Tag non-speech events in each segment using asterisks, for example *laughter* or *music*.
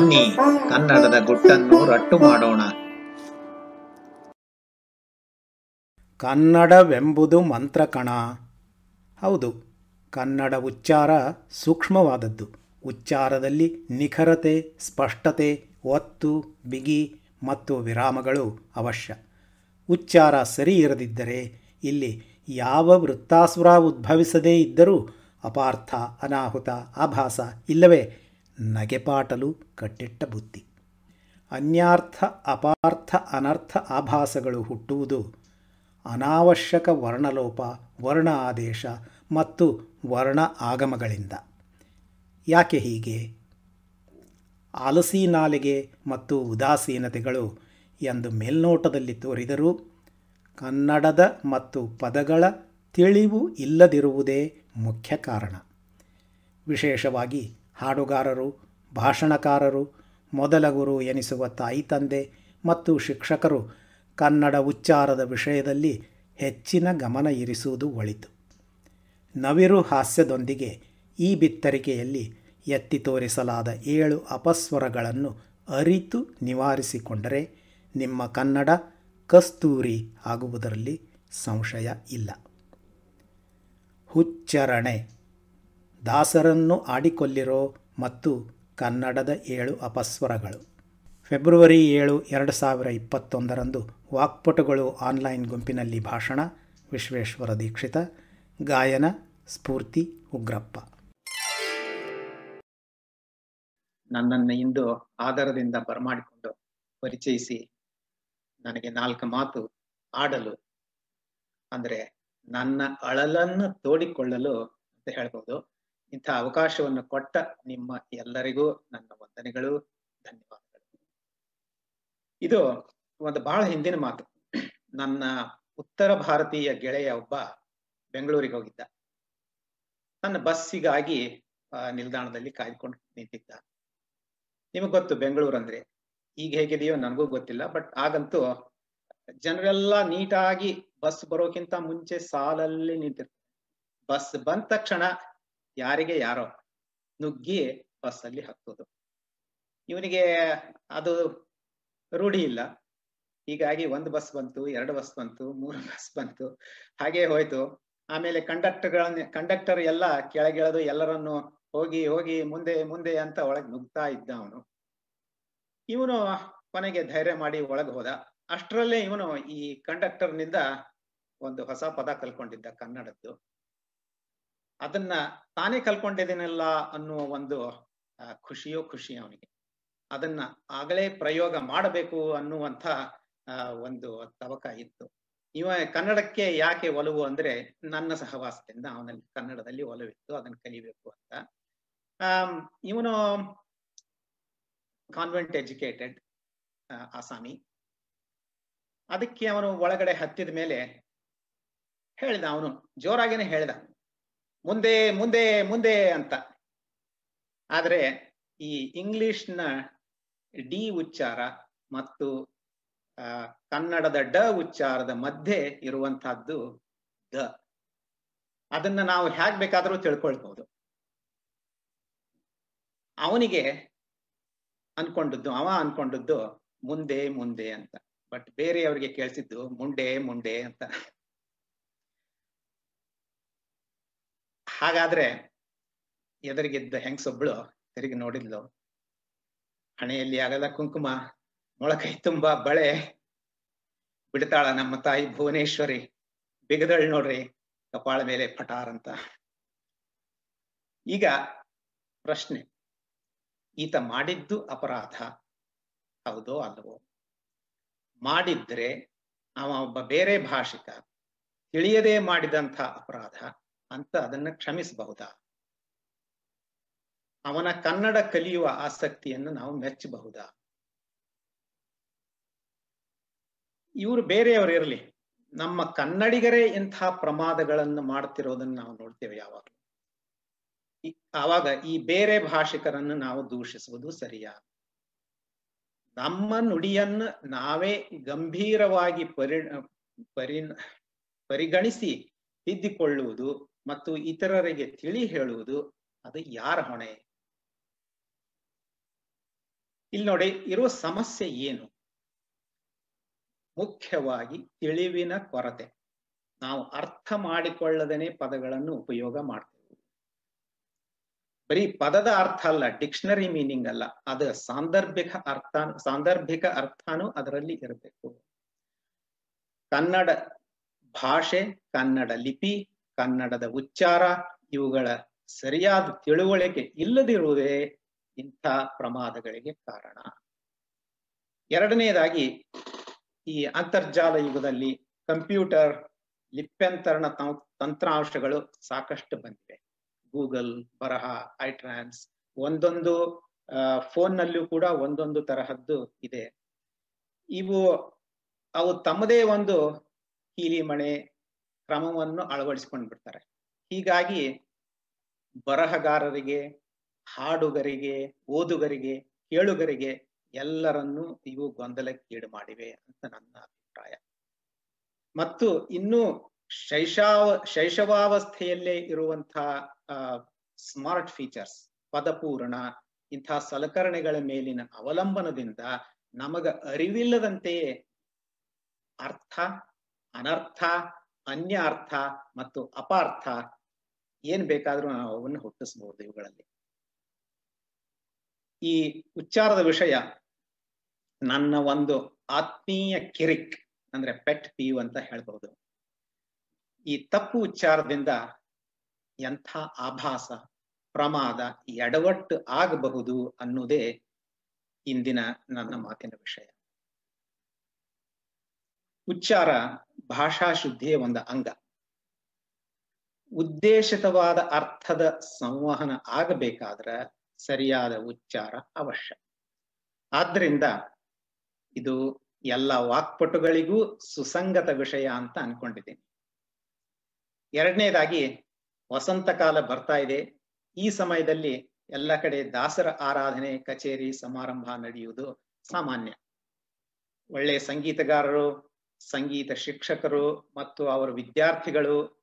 ಬನ್ನಿ, ಕನ್ನಡದ ಗುಟ್ಟನ್ನು ರಟ್ಟು ಮಾಡೋಣ. ಕನ್ನಡವೆಂಬುದು ಮಂತ್ರಕಣ ಹೌದು, ಕನ್ನಡ ಉಚ್ಚಾರ ಸೂಕ್ಷ್ಮವಾದದ್ದು. ಉಚ್ಚಾರದಲ್ಲಿ ನಿಖರತೆ, ಸ್ಪಷ್ಟತೆ, ಒತ್ತು, ಬಿಗಿ ಮತ್ತು ವಿರಾಮಗಳು ಅವಶ್ಯ. ಉಚ್ಚಾರ ಸರಿ ಇರದಿದ್ದರೆ ಇಲ್ಲಿ ಯಾವ ವೃತ್ತಾಸುರ ಉದ್ಭವಿಸದೇ ಇದ್ದರೂ ಅಪಾರ್ಥ, ಅನಾಹುತ ಆಭಾಸ ಇಲ್ಲವೇ? ನಗೆಪಾಟಲು ಕಟ್ಟಿಟ್ಟ ಬುದ್ಧಿ ಅನ್ಯಾರ್ಥ, ಅಪಾರ್ಥ, ಅನರ್ಥ ಆಭಾಸಗಳು ಹುಟ್ಟುವುದು ಅನಾವಶ್ಯಕ ವರ್ಣಲೋಪ ವರ್ಣ ಆದೇಶ ಮತ್ತು ವರ್ಣ ಆಗಮಗಳಿಂದ. ಯಾಕೆ ಹೀಗೆ? ಆಲಸಿ ನಾಲಿಗೆ ಮತ್ತು ಉದಾಸೀನತೆಗಳು ಎಂದು ಮೇಲ್ನೋಟದಲ್ಲಿ ತೋರಿದರೂ ಕನ್ನಡದ ಮತ್ತು ಪದಗಳ ತಿಳಿವು ಇಲ್ಲದಿರುವುದೇ ಮುಖ್ಯ ಕಾರಣ. ವಿಶೇಷವಾಗಿ ಹಾಡುಗಾರರು, ಭಾಷಣಕಾರರು, ಮೊದಲ ಗುರು ಎನಿಸುವ ತಾಯಿ ತಂದೆ ಮತ್ತು ಶಿಕ್ಷಕರು ಕನ್ನಡ ಉಚ್ಚಾರದ ವಿಷಯದಲ್ಲಿ ಹೆಚ್ಚಿನ ಗಮನ ಇರಿಸುವುದು ಒಳಿತು. ನವಿರು ಹಾಸ್ಯದೊಂದಿಗೆ ಈ ಬಿತ್ತರಿಕೆಯಲ್ಲಿ ಎತ್ತಿ ತೋರಿಸಲಾದ ಏಳು ಅಪಸ್ವರಗಳನ್ನು ಅರಿತು ನಿವಾರಿಸಿಕೊಂಡರೆ ನಿಮ್ಮ ಕನ್ನಡ ಕಸ್ತೂರಿ ಆಗುವುದರಲ್ಲಿ ಸಂಶಯ ಇಲ್ಲ. ಹುಚ್ಚರಣೆ. ದಾಸರನ್ನು ಆಡಿಕೊಲ್ಲಿರೋ ಮತ್ತು ಕನ್ನಡದ ಏಳು ಅಪಸ್ವರಗಳು. ಫೆಬ್ರವರಿ ಏಳು, ಎರಡು ಸಾವಿರ ಇಪ್ಪತ್ತೊಂದರಂದು ವಾಕ್ಪಟುಗಳು ಆನ್ಲೈನ್ ಗುಂಪಿನಲ್ಲಿ ಭಾಷಣ, ವಿಶ್ವೇಶ್ವರ ದೀಕ್ಷಿತ, ಗಾಯನ, ಸ್ಫೂರ್ತಿ, ಉಗ್ರಪ್ಪ. ನನ್ನನ್ನು ಇಂದು ಆಧಾರದಿಂದ ಬರಮಾಡಿಕೊಂಡು ಪರಿಚಯಿಸಿ ನನಗೆ ನಾಲ್ಕು ಮಾತು ಆಡಲು, ಅಂದ್ರೆ ನನ್ನ ಅಳಲನ್ನು ತೋಡಿಕೊಳ್ಳಲು ಅಂತ ಹೇಳ್ಬೋದು. ಇಂಥ ಅವಕಾಶವನ್ನು ಕೊಟ್ಟ ನಿಮ್ಮ ಎಲ್ಲರಿಗೂ ನನ್ನ ವಂದನೆಗಳು, ಧನ್ಯವಾದಗಳು. ಇದು ಒಂದು ಬಹಳ ಹಿಂದಿನ ಮಾತು. ನನ್ನ ಉತ್ತರ ಭಾರತೀಯ ಗೆಳೆಯ ಒಬ್ಬ ಬೆಂಗಳೂರಿಗೆ ಹೋಗಿದ್ದ. ನನ್ನ ಬಸ್ಸಿಗಾಗಿ ನಿಲ್ದಾಣದಲ್ಲಿ ಕಾಯ್ದುಕೊಂಡು ನಿಂತಿದ್ದ. ನಿಮಗೆ ಗೊತ್ತು ಬೆಂಗಳೂರು ಅಂದ್ರೆ ಈಗ ಹೇಗಿದೆಯೋ ನನಗೂ ಗೊತ್ತಿಲ್ಲ, ಬಟ್ ಆಗಂತೂ ಜನರೆಲ್ಲ ನೀಟಾಗಿ ಬಸ್ ಬರೋಕ್ಕಿಂತ ಮುಂಚೆ ಸಾಲಲ್ಲಿ ನಿಂತಿರ್ತಾರೆ. ಬಸ್ ಬಂದ ತಕ್ಷಣ ಯಾರಿಗೆ ಯಾರೋ ನುಗ್ಗಿ ಬಸ್ ಅಲ್ಲಿ ಹತ್ತೋದು. ಇವನಿಗೆ ಅದು ರೂಢಿ ಇಲ್ಲ. ಹೀಗಾಗಿ ಒಂದು ಬಸ್ ಬಂತು, ಎರಡು ಬಸ್ ಬಂತು, ಮೂರು ಬಸ್ ಬಂತು. ಹಾಗೆ ಹೋಯ್ತು. ಆಮೇಲೆ ಕಂಡಕ್ಟರ್ಗಳನ್ನ, ಕಂಡಕ್ಟರ್ ಎಲ್ಲ ಕೆಳಗಿಳದು ಎಲ್ಲರನ್ನು ಹೋಗಿ ಹೋಗಿ ಮುಂದೆ ಮುಂದೆ ಅಂತ ಒಳಗೆ ನುಗ್ತಾ ಇದ್ದ ಅವನು. ಇವನು ಕೊನೆಗೆ ಧೈರ್ಯ ಮಾಡಿ ಒಳಗೆ ಹೋದ. ಅಷ್ಟರಲ್ಲೇ ಇವನು ಈ ಕಂಡಕ್ಟರ್ನಿಂದ ಒಂದು ಹೊಸ ಪದ ಕಲ್ಕೊಂಡಿದ್ದ ಕನ್ನಡದ್ದು. ಅದನ್ನ ತಾನೇ ಕಲ್ಕೊಂಡಿದ್ದೀನಲ್ಲ ಅನ್ನುವ ಒಂದು ಖುಷಿಯೋ ಖುಷಿ ಅವನಿಗೆ. ಅದನ್ನ ಆಗಲೇ ಪ್ರಯೋಗ ಮಾಡಬೇಕು ಅನ್ನುವಂಥ ಒಂದು ತವಕ ಇತ್ತು. ಇವ ಕನ್ನಡಕ್ಕೆ ಯಾಕೆ ಒಲವು ಅಂದ್ರೆ ನನ್ನ ಸಹವಾಸದಿಂದ ಅವನಲ್ಲಿ ಕನ್ನಡದಲ್ಲಿ ಒಲವಿತ್ತು, ಅದನ್ನ ಕಲಿಬೇಕು ಅಂತ. ಇವನು ಕಾನ್ವೆಂಟ್ ಎಜುಕೇಟೆಡ್ ಆಸಾಮಿ. ಅದಕ್ಕೆ ಅವನು ಒಳಗಡೆ ಹತ್ತಿದ ಮೇಲೆ ಹೇಳ್ದ ಅವನು, ಜೋರಾಗೇನೆ ಹೇಳ್ದ. ಮುಂದೆ ಮುಂದೆ ಮುಂದೆ ಅಂತ. ಆದರೆ ಈ ಇಂಗ್ಲಿಷ್ನ ಡಿ ಉಚ್ಚಾರ ಮತ್ತು ಕನ್ನಡದ ಡ ಉಚ್ಚಾರದ ಮಧ್ಯೆ ಇರುವಂತಹದ್ದು ದ. ಅದನ್ನ ನಾವು ಹೇಗ್ ಬೇಕಾದರೂ ತಿಳ್ಕೊಳ್ಬಹುದು ಅವನಿಗೆ ಅನ್ಕೊಂಡದ್ದು, ಅವ ಅನ್ಕೊಂಡದ್ದು ಮುಂದೆ ಮುಂದೆ ಅಂತ. ಬಟ್ ಬೇರೆಯವರಿಗೆ ಕೇಳಿಸಿದ್ದು ಮುಂಡೆ ಮುಂಡೆ ಅಂತ. ಹಾಗಾದ್ರೆ ಎದುರಿಗಿದ್ದ ಹೆಂಗಸೊಬ್ಳು ತಿರುಗಿ ನೋಡಿದ್ಲು. ಹಣೆಯಲ್ಲಿ ಆಗದ ಕುಂಕುಮ, ಮೊಳಕೈ ತುಂಬಾ ಬಳೆ. ಬಿಡ್ತಾಳ ನಮ್ಮ ತಾಯಿ ಭುವನೇಶ್ವರಿ, ಬಿಗದಳ್ ನೋಡ್ರಿ ಕಪಾಳ ಮೇಲೆ ಪಟಾರ್ ಅಂತ. ಈಗ ಪ್ರಶ್ನೆ, ಈತ ಮಾಡಿದ್ದು ಅಪರಾಧ? ಹೌದೋ ಅಲ್ಲವೋ? ಮಾಡಿದ್ರೆ ಅವ ಒಬ್ಬ ಬೇರೆ ಭಾಷಿಕ, ತಿಳಿಯದೇ ಮಾಡಿದಂಥ ಅಪರಾಧ. ಅಂತ ಅದನ್ನ ಕ್ಷಮಿಸಬಹುದ? ಅವನ ಕನ್ನಡ ಕಲಿಯುವ ಆಸಕ್ತಿಯನ್ನು ನಾವು ಮೆಚ್ಚಬಹುದ? ಇವರು ಬೇರೆಯವರು ಇರಲಿ. ನಮ್ಮ ಕನ್ನಡಿಗರೇ ಇಂತಹ ಪ್ರಮಾದಗಳನ್ನು ಮಾಡ್ತಿರೋದನ್ನ ನಾವು ನೋಡ್ತೇವೆ ಯಾವಾಗಲೂ. ಆವಾಗ ಈ ಬೇರೆ ಭಾಷಿಕರನ್ನು ನಾವು ದೂಷಿಸುವುದು ಸರಿಯ? ನಮ್ಮ ನುಡಿಯನ್ನ ನಾವೇ ಗಂಭೀರವಾಗಿ ಪರಿ ಪರಿಗಣಿಸಿ ತಿದ್ದಿಕೊಳ್ಳುವುದು ಮತ್ತು ಇತರರಿಗೆ ತಿಳಿ ಹೇಳುವುದು ಅದು ಯಾರ ಹೊಣೆ? ಇಲ್ಲಿ ನೋಡಿ, ಇರುವ ಸಮಸ್ಯೆ ಏನು? ಮುಖ್ಯವಾಗಿ ತಿಳಿವಿನ ಕೊರತೆ. ನಾವು ಅರ್ಥ ಮಾಡಿಕೊಳ್ಳದನೆ ಪದಗಳನ್ನು ಉಪಯೋಗ ಮಾಡ್ತೇವೆ. ಬರೀ ಪದದ ಅರ್ಥ ಅಲ್ಲ, ಡಿಕ್ಷನರಿ ಮೀನಿಂಗ್ ಅಲ್ಲ. ಅದು ಸಾಂದರ್ಭಿಕ ಅರ್ಥ ಸಾಂದರ್ಭಿಕ ಅರ್ಥನೂ ಅದರಲ್ಲಿ ಇರಬೇಕು. ಕನ್ನಡ ಭಾಷೆ, ಕನ್ನಡ ಲಿಪಿ ಕನ್ನಡದ ಉಚ್ಚಾರ ಇವುಗಳ ಸರಿಯಾದ ತಿಳುವಳಿಕೆ ಇಲ್ಲದಿರುವುದೇ ಇಂಥ ಪ್ರಮಾದಗಳಿಗೆ ಕಾರಣ. ಎರಡನೇದಾಗಿ ಈ ಅಂತರ್ಜಾಲ ಯುಗದಲ್ಲಿ ಕಂಪ್ಯೂಟರ್ ಲಿಪ್ಯಂತರಣ ತಂತ್ರಾಂಶಗಳು ಸಾಕಷ್ಟು ಬಂದಿವೆ. ಗೂಗಲ್, ಬರಹ, ಐಟ್ರಾನ್ಸ್ ಒಂದೊಂದು ಫೋನ್ ನಲ್ಲೂ ಕೂಡ ಒಂದೊಂದು ತರಹದ್ದು ಇದೆ. ಇವು ಅವು ತಮ್ಮದೇ ಒಂದು ಕೀಲಿಮಣೆ ಕ್ರಮವನ್ನು ಅಳವಡಿಸಿಕೊಂಡು ಬಿಡ್ತಾರೆ ಹೀಗಾಗಿ ಬರಹಗಾರರಿಗೆ, ಹಾಡುಗರಿಗೆ, ಓದುಗರಿಗೆ, ಕೇಳುಗರಿಗೆ ಎಲ್ಲರನ್ನೂ ಇವು ಗೊಂದಲಕ್ಕೀಡು ಮಾಡಿವೆ ಅಂತ ನನ್ನ ಅಭಿಪ್ರಾಯ. ಮತ್ತು ಇನ್ನು ಶೈಶಾವ, ಶೈಶವಾವಸ್ಥೆಯಲ್ಲೇ ಇರುವಂತಹ ಸ್ಮಾರ್ಟ್ ಫೀಚರ್ಸ್, ಪದಪೂರ್ಣ ಇಂತಹ ಸಲಕರಣೆಗಳ ಮೇಲಿನ ಅವಲಂಬನದಿಂದ ನಮಗ ಅರಿವಿಲ್ಲದಂತೆಯೇ ಅರ್ಥ, ಅನರ್ಥ ಅನ್ಯ ಅರ್ಥ ಮತ್ತು ಅಪಾರ್ಥ ಏನ್ ಬೇಕಾದ್ರೂ ನಾವು ಅವನ್ನು ಹುಟ್ಟಿಸಬಹುದು ಇವುಗಳಲ್ಲಿ. ಈ ಉಚ್ಚಾರದ ವಿಷಯ ನನ್ನ ಒಂದು ಆತ್ಮೀಯ ಕಿರಿಕ್ ಅಂದ್ರೆ ಪೆಟ್ ಪೀವ್ ಅಂತ ಹೇಳ್ಬಹುದು. ಈ ತಪ್ಪು ಉಚ್ಚಾರದಿಂದ ಎಂಥ ಆಭಾಸ, ಪ್ರಮಾದ, ಎಡವಟ್ಟು ಆಗಬಹುದು ಅನ್ನೋದೇ ಇಂದಿನ ನನ್ನ ಮಾತಿನ ವಿಷಯ. ಉಚ್ಚಾರ ಭಾಷಾ ಶುದ್ಧಿಯ ಒಂದು ಅಂಗ. ಉದ್ದೇಶಿತವಾದ ಅರ್ಥದ ಸಂವಹನ ಆಗಬೇಕಾದ್ರೆ ಸರಿಯಾದ ಉಚ್ಚಾರ ಅವಶ್ಯ. ಆದ್ರಿಂದ ಇದು ಎಲ್ಲ ವಾಕ್ಪಟುಗಳಿಗೂ ಸುಸಂಗತ ವಿಷಯ ಅಂತ ಅನ್ಕೊಂಡಿದ್ದೀನಿ. ಎರಡನೇದಾಗಿ ವಸಂತ ಕಾಲ ಬರ್ತಾ ಇದೆ. ಈ ಸಮಯದಲ್ಲಿ ಎಲ್ಲ ಕಡೆ ದಾಸರ ಆರಾಧನೆ, ಕಚೇರಿ, ಸಮಾರಂಭ ನಡೆಯುವುದು ಸಾಮಾನ್ಯ. ಒಳ್ಳೆ ಸಂಗೀತಗಾರರು ಸಂಗೀತ ಶಿಕ್ಷಕರು ಮತ್ತು ಅವರ ವಿದ್ಯಾರ್ಥಿಗಳು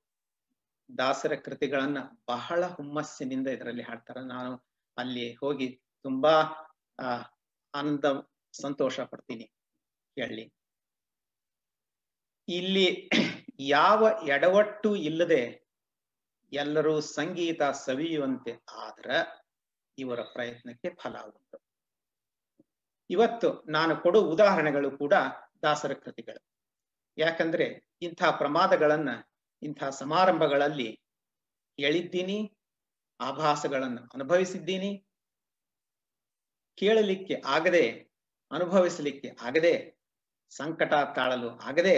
ದಾಸರ ಕೃತಿಗಳನ್ನ ಬಹಳ ಹುಮ್ಮಸ್ಸಿನಿಂದ ಇದರಲ್ಲಿ ಹಾಡ್ತಾರೆ. ನಾನು ಅಲ್ಲಿ ಹೋಗಿ ತುಂಬಾ ಆನಂದ, ಸಂತೋಷ ಪಡ್ತೀನಿ ಹೇಳಿ. ಇಲ್ಲಿ ಯಾವ ಎಡವಟ್ಟು ಇಲ್ಲದೆ ಎಲ್ಲರೂ ಸಂಗೀತ ಸವಿಯುವಂತೆ ಆದ್ರ ಇವರ ಪ್ರಯತ್ನಕ್ಕೆ ಫಲ ಉಂಟು. ಇವತ್ತು ನಾನು ಕೊಡುವ ಉದಾಹರಣೆಗಳು ಕೂಡ ದಾಸರ ಕೃತಿಗಳು. ಯಾಕಂದ್ರೆ ಇಂಥ ಪ್ರಮಾದಗಳನ್ನ, ಇಂಥ ಸಮಾರಂಭಗಳಲ್ಲಿ ಹೇಳಿದ್ದೀನಿ ಆಭಾಸಗಳನ್ನು ಅನುಭವಿಸಿದ್ದೀನಿ. ಕೇಳಲಿಕ್ಕೆ ಆಗದೆ, ಅನುಭವಿಸಲಿಕ್ಕೆ ಆಗದೆ, ಸಂಕಟ ತಾಳಲು ಆಗದೆ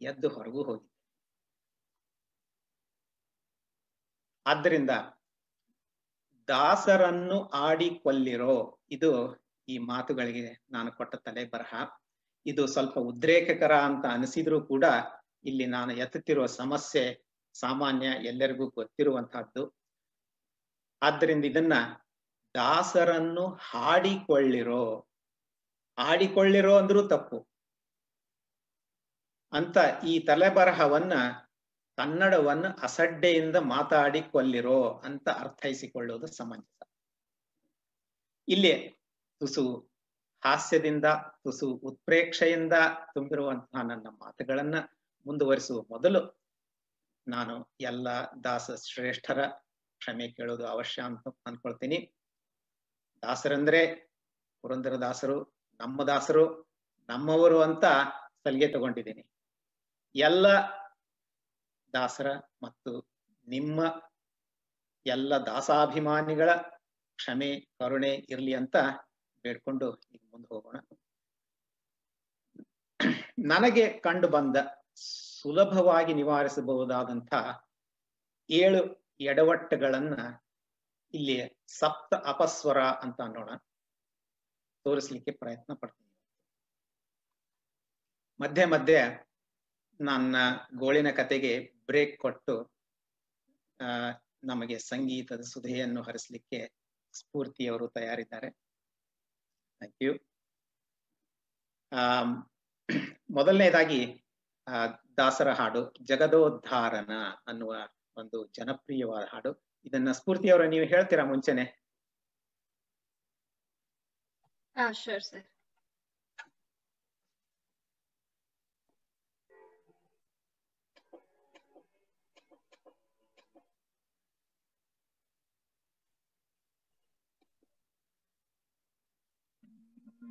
ಎದ್ದು ಹೊರಗೂ ಹೋಗಿ. ಆದ್ದರಿಂದ ದಾಸರನ್ನು ಆಡಿಕೊಲ್ಲಿರೋ ಇದು ಈ ಮಾತುಗಳಿಗೆ ನಾನು ಕೊಟ್ಟ ತಲೆ ಬರಹ ಇದು ಸ್ವಲ್ಪ ಉದ್ರೇಕಕರ ಅಂತ ಅನಿಸಿದ್ರೂ ಕೂಡ ಇಲ್ಲಿ ನಾನು ಎತ್ತುತ್ತಿರುವ ಸಮಸ್ಯೆ ಸಾಮಾನ್ಯ ಎಲ್ಲರಿಗೂ ಗೊತ್ತಿರುವಂತಹದ್ದು. ಆದ್ದರಿಂದ ಇದನ್ನ ದಾಸರನ್ನು ಹಾಡಿಕೊಳ್ಳಿರೋ ಹಾಡಿಕೊಳ್ಳಿರೋ ಅಂದ್ರೂ ತಪ್ಪು. ಅಂತ ಈ ತಲೆಬರಹವನ್ನ ಕನ್ನಡವನ್ನು ಅಸಡ್ಡೆಯಿಂದ ಮಾತಾಡಿಕೊಳ್ಳಿರೋ ಅಂತ ಅರ್ಥೈಸಿಕೊಳ್ಳುವುದು ಸಮಂಜಸ. ಇಲ್ಲಿ ತುಸು ಹಾಸ್ಯದಿಂದ, ತುಸು ಉತ್ಪ್ರೇಕ್ಷೆಯಿಂದ ತುಂಬಿರುವಂತಹ ನನ್ನ ಮಾತುಗಳನ್ನ ಮುಂದುವರಿಸುವ ಮೊದಲು ನಾನು ಎಲ್ಲ ದಾಸ ಶ್ರೇಷ್ಠರ ಕ್ಷಮೆ ಕೇಳೋದು ಅವಶ್ಯ ಅಂತ ಅನ್ಕೊಳ್ತೀನಿ. ದಾಸರಂದ್ರೆ ಪುರಂದರ ದಾಸರು, ನಮ್ಮ ದಾಸರು, ನಮ್ಮವರು ಅಂತ ಸಲಿಗೆ ತಗೊಂಡಿದ್ದೀನಿ. ಎಲ್ಲ ದಾಸರ ಮತ್ತು ನಿಮ್ಮ ಎಲ್ಲ ದಾಸಾಭಿಮಾನಿಗಳ ಕ್ಷಮೆ, ಕರುಣೆ ಇರ್ಲಿ ಅಂತ ಈಗ ಮುಂದೆ ಹೋಗೋಣ. ನನಗೆ ಕಂಡು ಬಂದ ಸುಲಭವಾಗಿ ನಿವಾರಿಸಬಹುದಾದಂಥ ಏಳು ಎಡವಟ್ಟುಗಳನ್ನ ಇಲ್ಲಿ ಸಪ್ತ ಅಪಸ್ವರ ಅಂತ ಅನ್ನೋಣ. ತೋರಿಸ್ಲಿಕ್ಕೆ ಪ್ರಯತ್ನ ಪಡ್ತೀನಿ. ಮಧ್ಯೆ ಮಧ್ಯೆ ನನ್ನ ಗೋಳಿನ ಕತೆಗೆ ಬ್ರೇಕ್ ಕೊಟ್ಟು ನಮಗೆ ಸಂಗೀತದ ಸುಧೆಯನ್ನು ಹರಿಸಲಿಕ್ಕೆ ಸ್ಫೂರ್ತಿಯವರು ತಯಾರಿದ್ದಾರೆ. ಥ್ಯಾಂಕ್ *clears throat* ಯು ಆ ಮೊದಲನೇದಾಗಿ ದಾಸರ ಹಾಡು, ಜಗದೋದ್ಧಾರನ ಅನ್ನುವ ಒಂದು ಜನಪ್ರಿಯವಾದ ಹಾಡು. ಇದನ್ನ ಸ್ಫೂರ್ತಿಯವರ, ನೀವು ಹೇಳ್ತೀರಾ ಮುಂಚೆನೆ? ಸರ್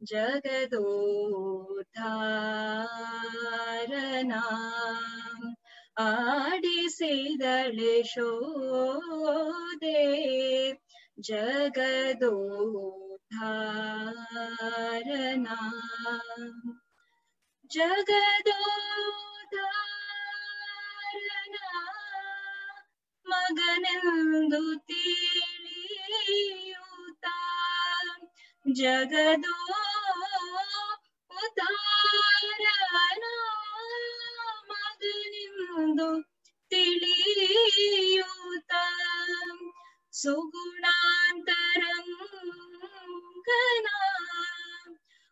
ಆಡಿಸಿದಳೆ ಶೋದೆ ಜಗದೋಧಾರನ ಆಡಿಸಿದಳೆ ಶೋದೆ ಜಗದೋಧಾರನ ಜಗದೋಧಾರನ ಮಗನೆಂದು ತಿಳಿಯೂತ ಜಗದೋ ಉದಾರನ ಮಗನೆಂದು ತಿಳಿಯೂತ ಸುಗುಣಾಂತರಂಗನ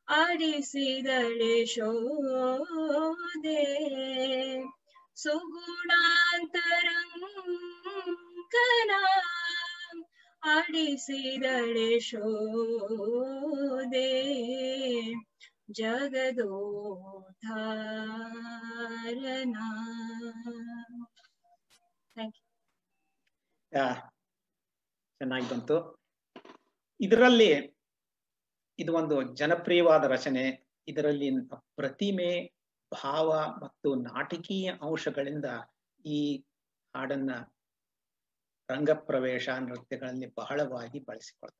ಆಡಿಸಿದಳೆ ಶೋದೆ ಸುಗುಣಾಂತರಂಗನ ಆಡಿಸಿದಳೆ ಶೋದೆ. ಜಗದೋಧಾರನ. ಚೆನ್ನಾಗಿ ಬಂತು. ಇದರಲ್ಲಿ ಇದು ಒಂದು ಜನಪ್ರಿಯವಾದ ರಚನೆ. ಇದರಲ್ಲಿ ಪ್ರತಿಮೆ, ಭಾವ ಮತ್ತು ನಾಟಕೀಯ ಅಂಶಗಳಿಂದ ಈ ಹಾಡನ್ನ ರಂಗಪ್ರವೇಶ ನೃತ್ಯಗಳಲ್ಲಿ ಬಹಳವಾಗಿ ಬಳಸಿಕೊಳ್ತಾರೆ.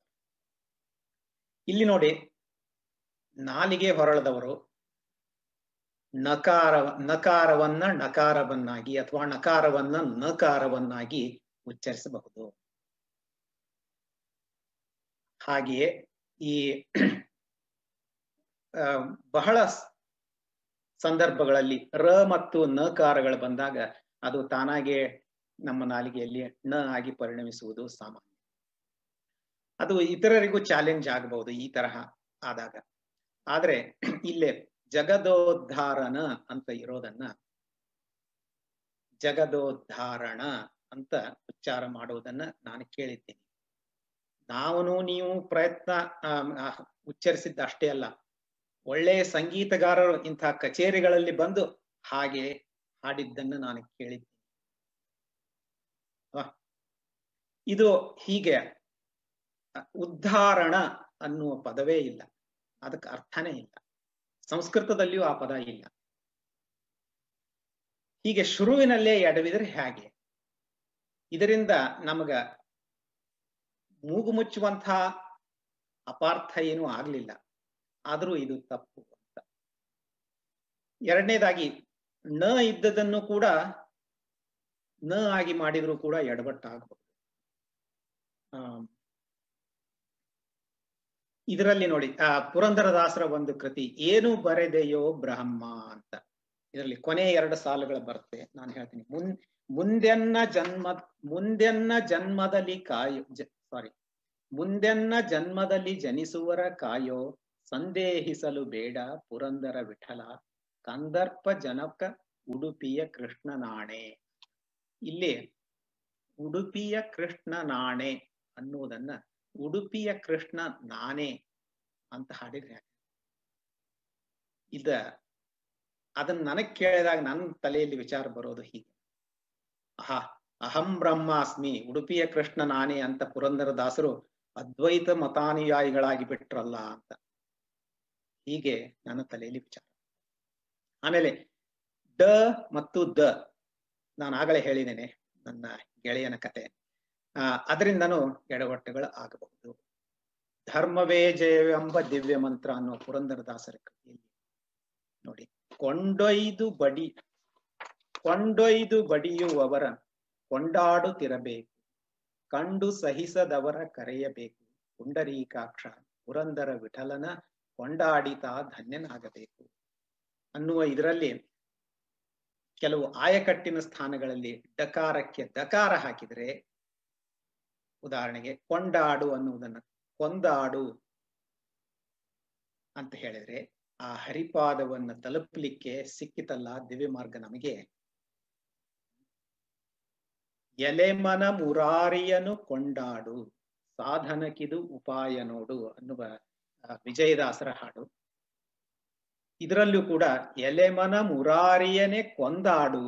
ಇಲ್ಲಿ ನೋಡಿ, ನಾಲಿಗೆ ಹೊರಳದವರು ನಕಾರ, ನಕಾರವನ್ನ ನಕಾರವನ್ನಾಗಿ ಅಥವಾ ನಕಾರವನ್ನ ನಕಾರವನ್ನಾಗಿ ಉಚ್ಚರಿಸಬಹುದು. ಹಾಗೆಯೇ ಈ ಬಹಳ ಸಂದರ್ಭಗಳಲ್ಲಿ ರ ಮತ್ತು ನಕಾರಗಳು ಬಂದಾಗ ಅದು ತಾನಾಗೆ ನಮ್ಮ ನಾಲಿಗೆಯಲ್ಲಿ ಣ ಆಗಿ ಪರಿಣಮಿಸುವುದು ಸಾಮಾನ್ಯ. ಅದು ಇತರರಿಗೂ ಚಾಲೆಂಜ್ ಆಗಬಹುದು ಈ ತರಹ ಆದಾಗ. ಆದ್ರೆ ಇಲ್ಲೇ ಜಗದೋದ್ಧಾರಣ ಅಂತ ಇರೋದನ್ನ ಜಗದೋದ್ಧಾರಣ ಅಂತ ಉಚ್ಚಾರ ಮಾಡುವುದನ್ನ ನಾನು ಕೇಳಿದ್ದೀನಿ. ನಾವು ನೀವು ಪ್ರಯತ್ನ ಉಚ್ಚರಿಸಿದ್ದ ಅಷ್ಟೇ ಅಲ್ಲ. ಒಳ್ಳೆಯ ಸಂಗೀತಗಾರರು ಇಂತಹ ಕಚೇರಿಗಳಲ್ಲಿ ಬಂದು ಹಾಗೆ ಹಾಡಿದ್ದನ್ನು ನಾನು ಕೇಳಿದ್ದೀನಿ. ಇದು ಹೀಗೆ ಉದ್ಧಾರಣ ಅನ್ನುವ ಪದವೇ ಇಲ್ಲ. ಅದಕ್ಕೆ ಅರ್ಥನೇ ಇಲ್ಲ. ಸಂಸ್ಕೃತದಲ್ಲಿಯೂ ಆ ಪದ ಇಲ್ಲ. ಹೀಗೆ ಶುರುವಿನಲ್ಲೇ ಎಡವಿದ್ರೆ ಹೇಗೆ? ಇದರಿಂದ ನಮಗ ಮೂಗು ಮುಚ್ಚುವಂತಹ ಅಪಾರ್ಥ ಏನೂ ಆಗ್ಲಿಲ್ಲ. ಆದರೂ ಇದು ತಪ್ಪು ಅಂತ. ಎರಡನೇದಾಗಿ, ನ ಇದ್ದದನ್ನು ಕೂಡ ನ ಆಗಿ ಮಾಡಿದ್ರು ಕೂಡ ಎಡವಟ್ಟಾಗಬಹುದು ಇದರಲ್ಲಿ ನೋಡಿ, ಆ ಪುರಂದರದಾಸರ ಒಂದು ಕೃತಿ, ಏನು ಬರೆದೆಯೋ ಬ್ರಹ್ಮ ಅಂತ. ಇದರಲ್ಲಿ ಕೊನೆ ಎರಡು ಸಾಲುಗಳು ಬರುತ್ತೆ, ನಾನು ಹೇಳ್ತೀನಿ. ಮುನ್, ಮುಂದೆನ್ನ ಜನ್ಮ, ಮುಂದೆನ್ನ ಜನ್ಮದಲ್ಲಿ ಕಾಯೋ ಸಾರಿ ಮುಂದೆನ್ನ ಜನ್ಮದಲ್ಲಿ ಜನಿಸುವರ ಕಾಯೋ, ಸಂದೇಹಿಸಲು ಬೇಡ ಪುರಂದರ ವಿಠಲ, ಕಂದರ್ಪ ಜನಕ ಉಡುಪಿಯ ಕೃಷ್ಣನಾಣೆ. ಇಲ್ಲಿ ಉಡುಪಿಯ ಕೃಷ್ಣನಾಣೆ ಅನ್ನುವುದನ್ನ ಉಡುಪಿಯ ಕೃಷ್ಣ ನಾನೇ ಅಂತ ಹಾಡಿದ್ರೆ? ಇದ, ಅದನ್ನ ನನಗ್ ಕೇಳಿದಾಗ ನನ್ನ ತಲೆಯಲ್ಲಿ ವಿಚಾರ ಬರೋದು ಹೀಗೆ. ಆಹಾ, ಅಹಂ ಬ್ರಹ್ಮಾಸ್ಮಿ, ಉಡುಪಿಯ ಕೃಷ್ಣ ನಾನೇ ಅಂತ ಪುರಂದರದಾಸರು ಅದ್ವೈತ ಮತಾನುಯಾಯಿಗಳಾಗಿ ಬಿಟ್ರಲ್ಲ ಅಂತ. ಹೀಗೆ ನನ್ನ ತಲೆಯಲ್ಲಿ ವಿಚಾರ. ಆಮೇಲೆ, ಡ ಮತ್ತು ದ, ನಾನು ಆಗಲೇ ಹೇಳಿದ್ದೇನೆ ನನ್ನ ಗೆಳೆಯನ ಕತೆ. ಅದರಿಂದನೂ ಎಡವಟ್ಟುಗಳು ಆಗಬಹುದು. ಧರ್ಮವೇ ಜಯವೆಂಬ ದಿವ್ಯ ಮಂತ್ರ ಅನ್ನೋ ಪುರಂದರದಾಸರ ಕೃತಿಯಲ್ಲಿ ನೋಡಿ, ಕೊಂಡೊಯ್ದು ಬಡಿ, ಕೊಂಡೊಯ್ದು ಬಡಿಯುವವರ ಕೊಂಡಾಡುತ್ತಿರಬೇಕು, ಕಂಡು ಸಹಿಸದವರ ಕರೆಯಬೇಕು, ಪುಂಡರೀಕಾಕ್ಷ ಪುರಂದರ ವಿಠಲನ ಕೊಂಡಾಡಿತ ಧನ್ಯನಾಗಬೇಕು ಅನ್ನುವ ಇದರಲ್ಲಿ ಕೆಲವು ಆಯಕಟ್ಟಿನ ಸ್ಥಾನಗಳಲ್ಲಿ ಡಕಾರಕ್ಕೆ ದಕಾರ ಹಾಕಿದರೆ ಉದಾಹರಣೆಗೆ ಕೊಂಡಾಡು ಅನ್ನುವುದನ್ನು, ಕೊಂದಾಡು ಅಂತ ಹೇಳಿದ್ರೆ ಆ ಹರಿಪಾದವನ್ನ ತಲುಪಲಿಕ್ಕೆ ಸಿಕ್ಕಿತಲ್ಲ ದಿವ್ಯ ಮಾರ್ಗ ನಮಗೆ. ಎಲೆಮನ ಮುರಾರಿಯನು ಕೊಂಡಾಡು, ಸಾಧನಕ್ಕಿದು ಉಪಾಯ ನೋಡು ಅನ್ನುವ ವಿಜಯದಾಸರ ಹಾಡು. ಇದರಲ್ಲೂ ಕೂಡ ಎಲೆಮನ ಮುರಾರಿಯನೇ ಕೊಂದಾಡು,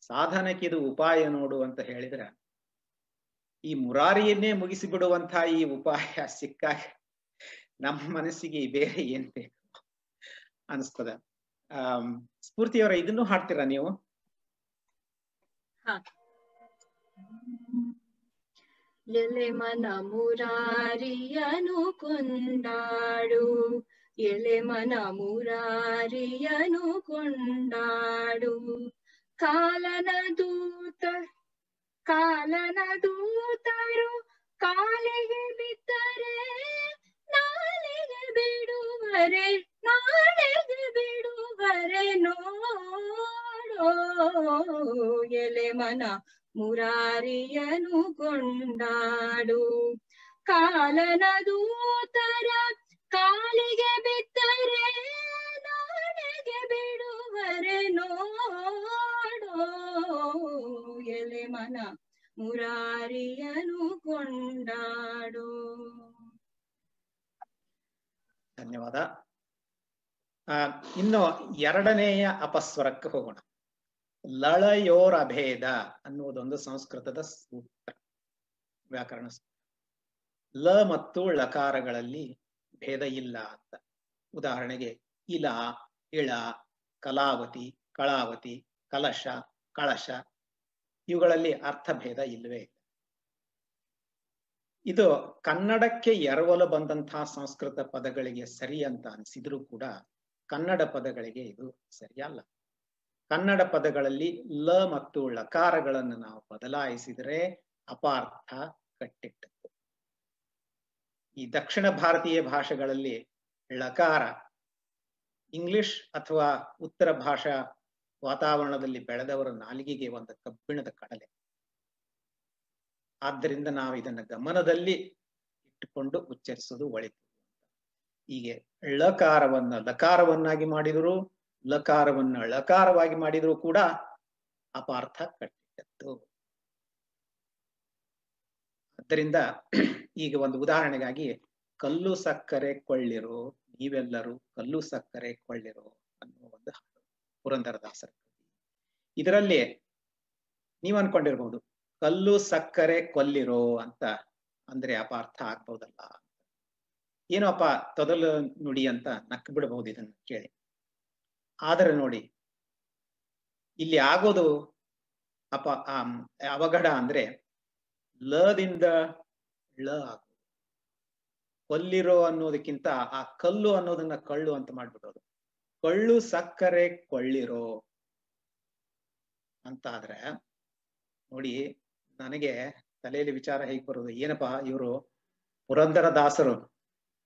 ಸಾಧನಕ್ಕಿದು ಉಪಾಯ ನೋಡು ಅಂತ ಹೇಳಿದ್ರ ಈ ಮುರಾರಿಯನ್ನೇ ಮುಗಿಸಿ ಬಿಡುವಂತಹ ಈ ಉಪಾಯ ಸಿಕ್ಕಾಗ ನಮ್ಮ ಮನಸ್ಸಿಗೆ ಬೇರೆ ಏನ್ ಬೇಕು ಅನಿಸ್ತದ. ಆ ಸ್ಫೂರ್ತಿಯವರ ಇದನ್ನು ಹಾಡ್ತೀರಾ ನೀವು? ಎಲೆ ಮನ ಮುರಾರಿಯನು ಕೊಂಡಾಡು. ಎಲೆ ಮನ ಮುರಾರಿಯನು ಕೊಂಡಾಡು. ಕಾಲನ ದೂತ ಕಾಲನ ದೂತರು ಕಾಲಿಗೆ ಬಿದ್ದರೆ ನಾಳೆಗೆ ಬಿಡುವರೆ ನಾಳೆಗೆ ಬಿಡುವರೆ ನೋಡೋ ಎಲೆ ಮನ ಮುರಾರಿಯನು ಕೊಂಡಾಡು ಕಾಲನ ದೂತರ ಕಾಲಿಗೆ ಬಿದ್ದರೆ ನಾಳೆಗೆ ಬಿಡುವರೆ ನೋಡೋ ಎಲೆ ಮನ ಮುರಾರಿಯನು ಕೊಂಡಾಡು. ಧನ್ಯವಾದ. ಇನ್ನು ಎರಡನೆಯ ಅಪಸ್ವರಕ್ಕೆ ಹೋಗೋಣ. ಲಳಯೋರ ಅಭೇದ ಅನ್ನುವುದೊಂದು ಸಂಸ್ಕೃತದ ಸೂತ್ರ, ವ್ಯಾಕರಣ ಲ ಮತ್ತು ಳಕಾರಗಳಲ್ಲಿ ಭೇದ ಇಲ್ಲ ಅಂತ. ಉದಾಹರಣೆಗೆ ಇಲ, ಇಳ, ಕಲಾವತಿ, ಕಳಾವತಿ ಕಲಶ, ಕಳಶ ಇವುಗಳಲ್ಲಿ ಅರ್ಥಭೇದ ಇಲ್ಲವೇ ಇಲ್ಲ. ಇದು ಕನ್ನಡಕ್ಕೆ ಎರವಲು ಬಂದಂತಹ ಸಂಸ್ಕೃತ ಪದಗಳಿಗೆ ಸರಿ ಅಂತ ಅನಿಸಿದ್ರೂ ಕೂಡ ಕನ್ನಡ ಪದಗಳಿಗೆ ಇದು ಸರಿಯಲ್ಲ. ಕನ್ನಡ ಪದಗಳಲ್ಲಿ ಲ ಮತ್ತು ಳಕಾರಗಳನ್ನು ನಾವು ಬದಲಾಯಿಸಿದರೆ ಅಪಾರ್ಥ ಕಟ್ಟಿಟ್ಟದ್ದು. ಈ ದಕ್ಷಿಣ ಭಾರತೀಯ ಭಾಷೆಗಳಲ್ಲಿ ಳಕಾರ ಇಂಗ್ಲಿಷ್ ಅಥವಾ ಉತ್ತರ ಭಾಷಾ ವಾತಾವರಣದಲ್ಲಿ ಬೆಳೆದವರ ನಾಲಿಗೆಗೆ ಒಂದು ಕಬ್ಬಿಣದ ಕಡಲೆ. ಆದ್ದರಿಂದ ನಾವು ಇದನ್ನ ಗಮನದಲ್ಲಿ ಇಟ್ಟುಕೊಂಡು ಉಚ್ಚರಿಸೋದು ಒಳಿತು. ಹೀಗೆ ಳಕಾರವನ್ನ ಲಕಾರವನ್ನಾಗಿ ಮಾಡಿದರು, ಲಕಾರವನ್ನ ಳಕಾರವಾಗಿ ಮಾಡಿದರೂ ಕೂಡ ಅಪಾರ್ಥ ಕಟ್ಟಿಟ್ಟದ್ದು ಆದ್ದರಿಂದ ಈಗ ಒಂದು ಉದಾಹರಣೆಗಾಗಿ, ಕಲ್ಲು ಸಕ್ಕರೆ ಕೊಳ್ಳಿರು, ನೀವೆಲ್ಲರೂ ಕಲ್ಲು ಸಕ್ಕರೆ ಕೊಳ್ಳಿರೋ. ಪುರಂದರದಾಸರ ಇದರಲ್ಲಿ ನೀವು ಅನ್ಕೊಂಡಿರ್ಬಹುದು ಕಲ್ಲು ಸಕ್ಕರೆ ಕೊಲ್ಲಿರೋ ಅಂತ ಅಂದ್ರೆ ಅಪಾರ್ಥ ಆಗ್ಬಹುದಲ್ಲ. ಏನೋಪ್ಪ ತೊದಲು ನುಡಿ ಅಂತ ನಕ್ ಬಿಡಬಹುದು ಇದನ್ನ ಕೇಳಿ. ಆದರೆ ನೋಡಿ, ಇಲ್ಲಿ ಆಗೋದು ಅಪ ಅವಘಡ ಅಂದ್ರೆ ಲದಿಂದ ಳ ಆಗೋದು. ಕೊಲ್ಲಿರೋ ಅನ್ನೋದಕ್ಕಿಂತ ಆ ಕಲ್ಲು ಅನ್ನೋದನ್ನ ಕಳ್ಳು ಅಂತ ಮಾಡ್ಬಿಡೋದು. ಕಳ್ಳು ಸಕ್ಕರೆ ಕೊಳ್ಳಿರೋ ಅಂತಾದ್ರೆ ನೋಡಿ ನನಗೆ ತಲೆಯಲ್ಲಿ ವಿಚಾರ ಹೇಗೆ ಬರೋದು? ಏನಪ್ಪಾ ಇವರು ಪುರಂದರ ದಾಸರು